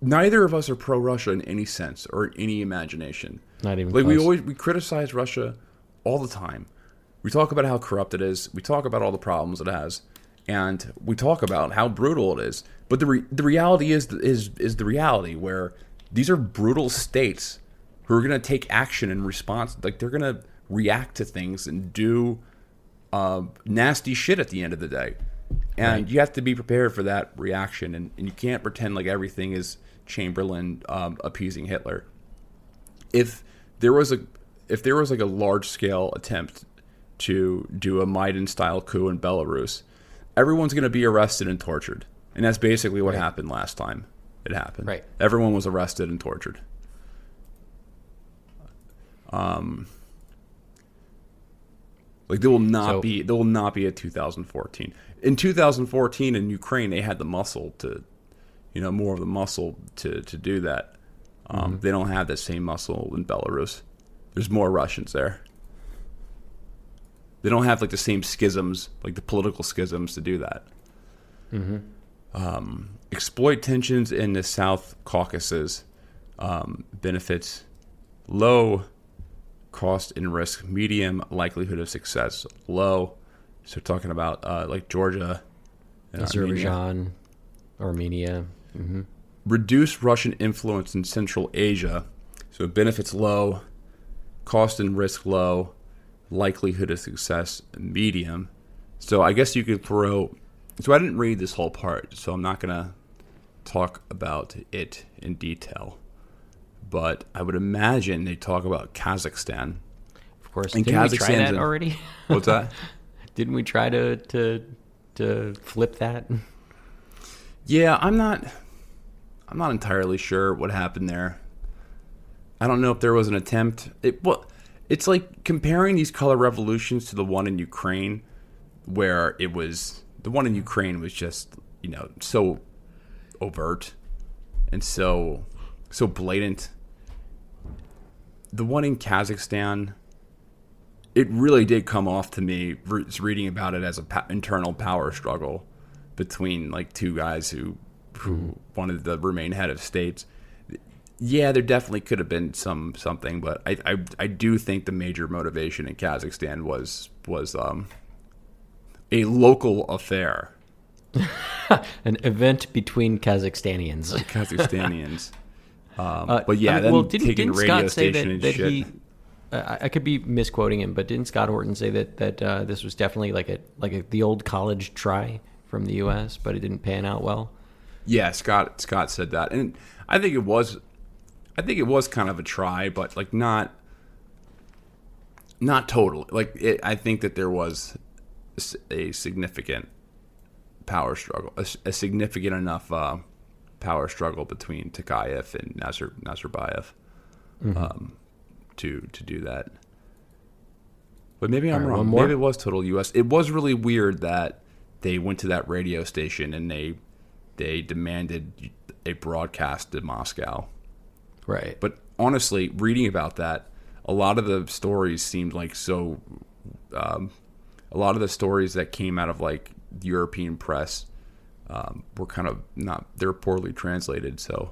Speaker 1: Neither of us are pro Russia in any sense or in any imagination.
Speaker 2: Not even
Speaker 1: like we always we criticize Russia all the time. We talk about how corrupt it is. We talk about all the problems it has, and we talk about how brutal it is. But the re- the reality is is is the reality where these are brutal states who are going to take action in response. Like they're going to react to things and do uh, nasty shit at the end of the day. and you have to be prepared for that reaction, and, and you can't pretend like everything is Chamberlain um, appeasing Hitler. If there was a if there was like a large scale attempt to do a Maidan style coup in Belarus, everyone's going to be arrested and tortured, and that's basically what happened last time. It happened.
Speaker 2: Right.
Speaker 1: Everyone was arrested and tortured. Um, like there will not
Speaker 2: So-
Speaker 1: be there will not be a 2014. In 2014 in Ukraine, they had the muscle to, you know, more of the muscle to to do that. Um, They don't have that same muscle in Belarus. There's more Russians there. They don't have like the same schisms, like the political schisms, to do that. Um, exploit tensions in the South Caucasus um, benefits low cost and risk, medium likelihood of success, low. So talking about uh, like Georgia.
Speaker 2: Azerbaijan, Armenia. hmm
Speaker 1: reduce Russian influence in Central Asia. So benefits low, cost and risk low, likelihood of success medium. So I guess you could throw. So I didn't read this whole part, so I'm not gonna talk about it in detail. But I would imagine they talk about Kazakhstan.
Speaker 2: Of course.
Speaker 1: And
Speaker 2: Didn't we try that already?
Speaker 1: What's that?
Speaker 2: Didn't we try to to to flip that?
Speaker 1: Yeah, I'm not. I'm not entirely sure what happened there. I don't know if there was an attempt. It well, it's like comparing these color revolutions to the one in Ukraine, where it was the one in Ukraine was just you know so overt and so so blatant. The one in Kazakhstan, it really did come off to me re- reading about it as a pa- internal power struggle between like two guys who who wanted to remain head of states. Yeah, there definitely could have been some something, but I, I I do think the major motivation in Kazakhstan was was um a local affair.
Speaker 2: An event between Kazakhstanians.
Speaker 1: Kazakhstanians. Um,
Speaker 2: Uh,
Speaker 1: but yeah,
Speaker 2: I mean,
Speaker 1: then
Speaker 2: well, didn't,
Speaker 1: taking
Speaker 2: didn't
Speaker 1: radio
Speaker 2: Scott say
Speaker 1: station
Speaker 2: that,
Speaker 1: and
Speaker 2: that
Speaker 1: shit.
Speaker 2: he? Uh, I I could be misquoting him, but didn't Scott Horton say that that uh, this was definitely like a like a, the old college try from the U.S., but it didn't pan out well?
Speaker 1: Yeah, Scott Scott said that, and I think it was, I think it was kind of a try, but like not, not totally. Like it, I think that there was a significant power struggle, a significant enough uh, power struggle between Tokayev and Nazar Nazarbayev um, to to do that. But maybe I'm
Speaker 2: right,
Speaker 1: wrong. Maybe it was total U.S. It was really weird that they went to that radio station and they they demanded a broadcast to Moscow.
Speaker 2: Right.
Speaker 1: But honestly, reading about that, a lot of the stories seemed like so. Um, a lot of the stories that came out of like European press um, were kind of not. They're poorly translated, so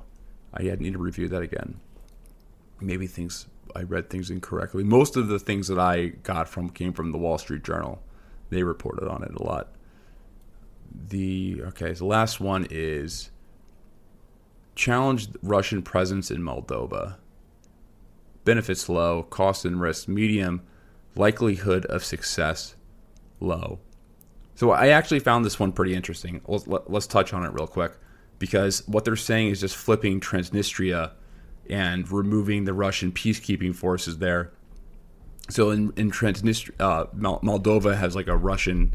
Speaker 1: I need to review that again. Maybe things I read things incorrectly. Most of the things that I got from came from the Wall Street Journal. They reported on it a lot. The okay, the last one is challenged Russian presence in Moldova. Benefits low, cost and risk medium, likelihood of success low. So I actually found this one pretty interesting. Let's, let, let's touch on it real quick because what they're saying is just flipping Transnistria and removing the Russian peacekeeping forces there. So in, in Transnistria, uh, Moldova has like a Russian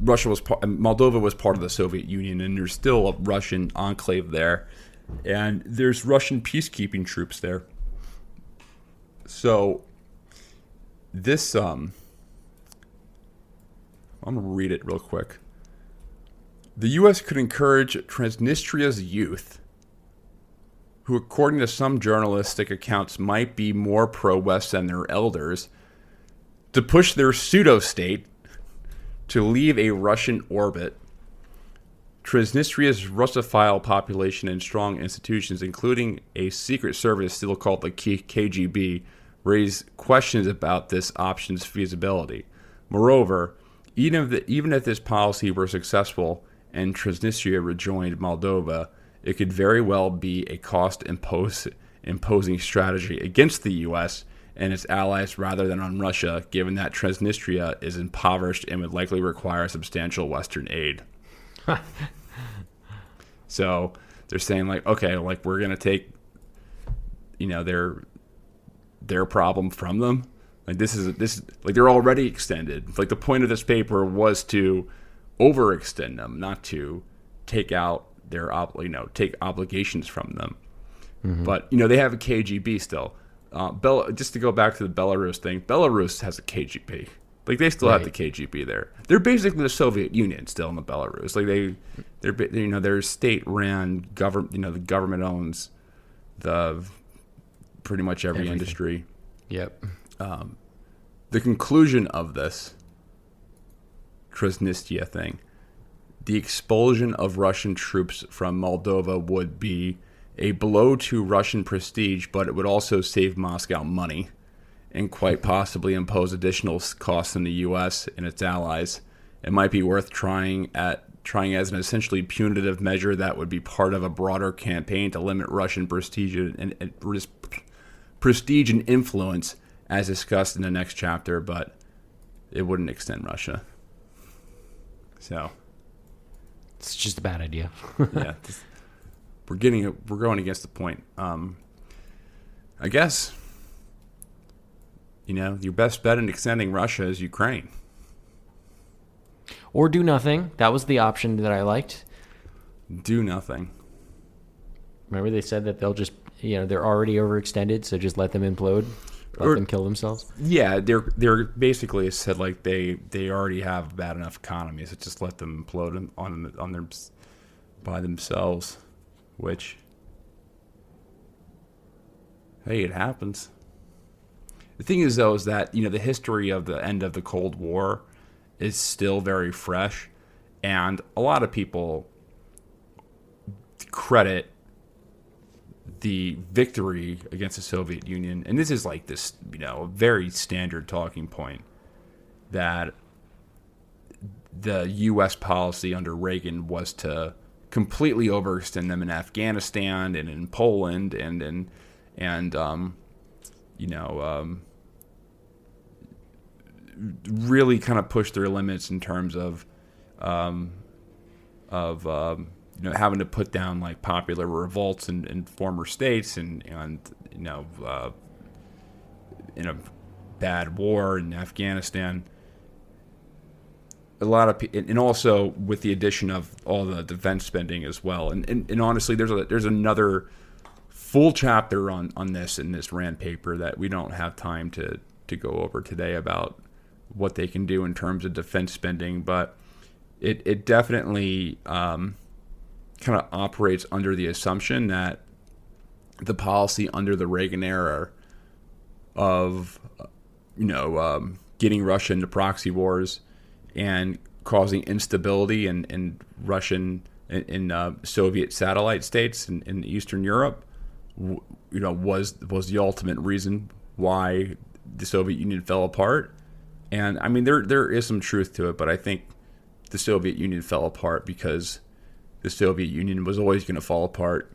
Speaker 1: Russia was part, Moldova was part of the Soviet Union, and there's still a Russian enclave there, and there's Russian peacekeeping troops there. So this um, I'm gonna read it real quick. The U.S. could encourage Transnistria's youth, who, according to some journalistic accounts, might be more pro-West than their elders, to push their pseudo-state to leave a Russian orbit. Transnistria's Russophile population and strong institutions, including a secret service still called the KGB, raise questions about this option's feasibility. Moreover, even if, the, even if this policy were successful and Transnistria rejoined Moldova, it could very well be a cost impose, imposing strategy against the U.S. and its allies rather than on Russia, given that Transnistria is impoverished and would likely require substantial Western aid. so they're saying like, okay, like we're gonna take, you know, their their problem from them. Like this is this like they're already extended. Like the point of this paper was to overextend them, not to take out their ob- you know take obligations from them. Mm-hmm. But you know they have a KGB still. Uh, Bel- just to go back to the Belarus thing, Belarus has a KGB. Like they still right. have the KGB there. They're basically the Soviet Union still in the Belarus. Like they, they're you know they're state ran government. You know the government owns the pretty much every Everything. industry.
Speaker 2: Yep. Um,
Speaker 1: the conclusion of this Transnistria thing, the expulsion of Russian troops from Moldova would be a blow to Russian prestige, but it would also save Moscow money and quite possibly impose additional costs on the U.S. and its allies. It might be worth trying at trying as an essentially punitive measure that would be part of a broader campaign to limit Russian prestige and, and prestige and influence, as discussed in the next chapter. But it wouldn't extend Russia. So
Speaker 2: it's just a bad idea.
Speaker 1: yeah, we're getting we're going against the point. Um, I guess you know, your best bet in extending Russia is Ukraine.
Speaker 2: Or do nothing. That was the option that I liked.
Speaker 1: Do nothing.
Speaker 2: Remember they said that they'll just, you know, they're already overextended, so just let them implode, let or, them kill themselves.
Speaker 1: Yeah, they're they're basically said like they they already have bad enough economies, so just let them implode on on their by themselves, which hey, it happens. The thing is, though, is that you know the history of the end of the Cold War is still very fresh, and a lot of people credit the victory against the Soviet Union, and this is like this, you know, a very standard talking point that the U.S. policy under Reagan was to completely overextend them in Afghanistan and in Poland and and and um, you know um, really kind of push their limits in terms of um, of um, you know having to put down like popular revolts in, in former states and and you know uh, in a bad war in Afghanistan. A lot of and also with the addition of all the defense spending as well, and and, and honestly, there's a there's another full chapter on on this in this Rand paper that we don't have time to to go over today about what they can do in terms of defense spending, but it it definitely um, kind of operates under the assumption that the policy under the Reagan era of you know um, getting Russia into proxy wars and causing instability in, in Russian in, in uh, Soviet satellite states in, in Eastern Europe, you know, was was the ultimate reason why the Soviet Union fell apart. And I mean, there there is some truth to it, but I think the Soviet Union fell apart because the Soviet Union was always going to fall apart.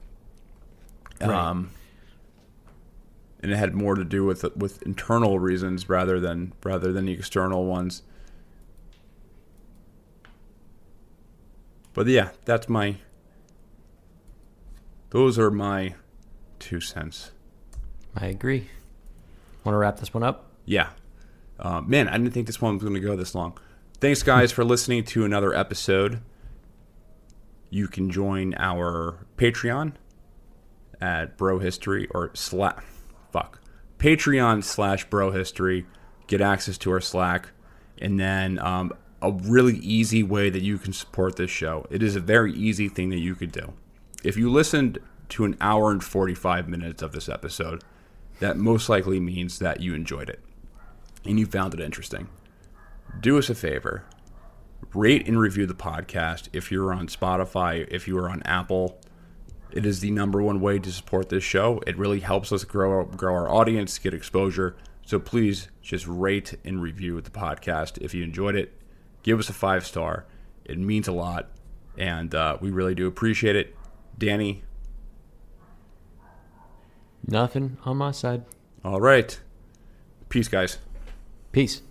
Speaker 1: Right. Um, and it had more to do with with internal reasons rather than rather than the external ones. But yeah, that's my. Those are my two cents.
Speaker 2: I agree. Want to wrap this one up?
Speaker 1: Yeah. Uh, man, I didn't think this one was going to go this long. Thanks, guys, for listening to another episode. You can join our Patreon at Bro History or Slack. Fuck. Patreon slash Bro History. Get access to our Slack. And then um, a really easy way that you can support this show. It is a very easy thing that you could do. If you listened to an hour and 45 minutes of this episode, that most likely means that you enjoyed it and you found it interesting, do us a favor. Rate and review the podcast if you're on Spotify, if you are on Apple. It is the number one way to support this show. It really helps us grow grow our audience, get exposure. So please just rate and review the podcast if you enjoyed it. Give us a five star. It means a lot, and uh, we really do appreciate it. Danny,
Speaker 2: nothing on my side.
Speaker 1: All right. Peace, guys.
Speaker 2: Peace.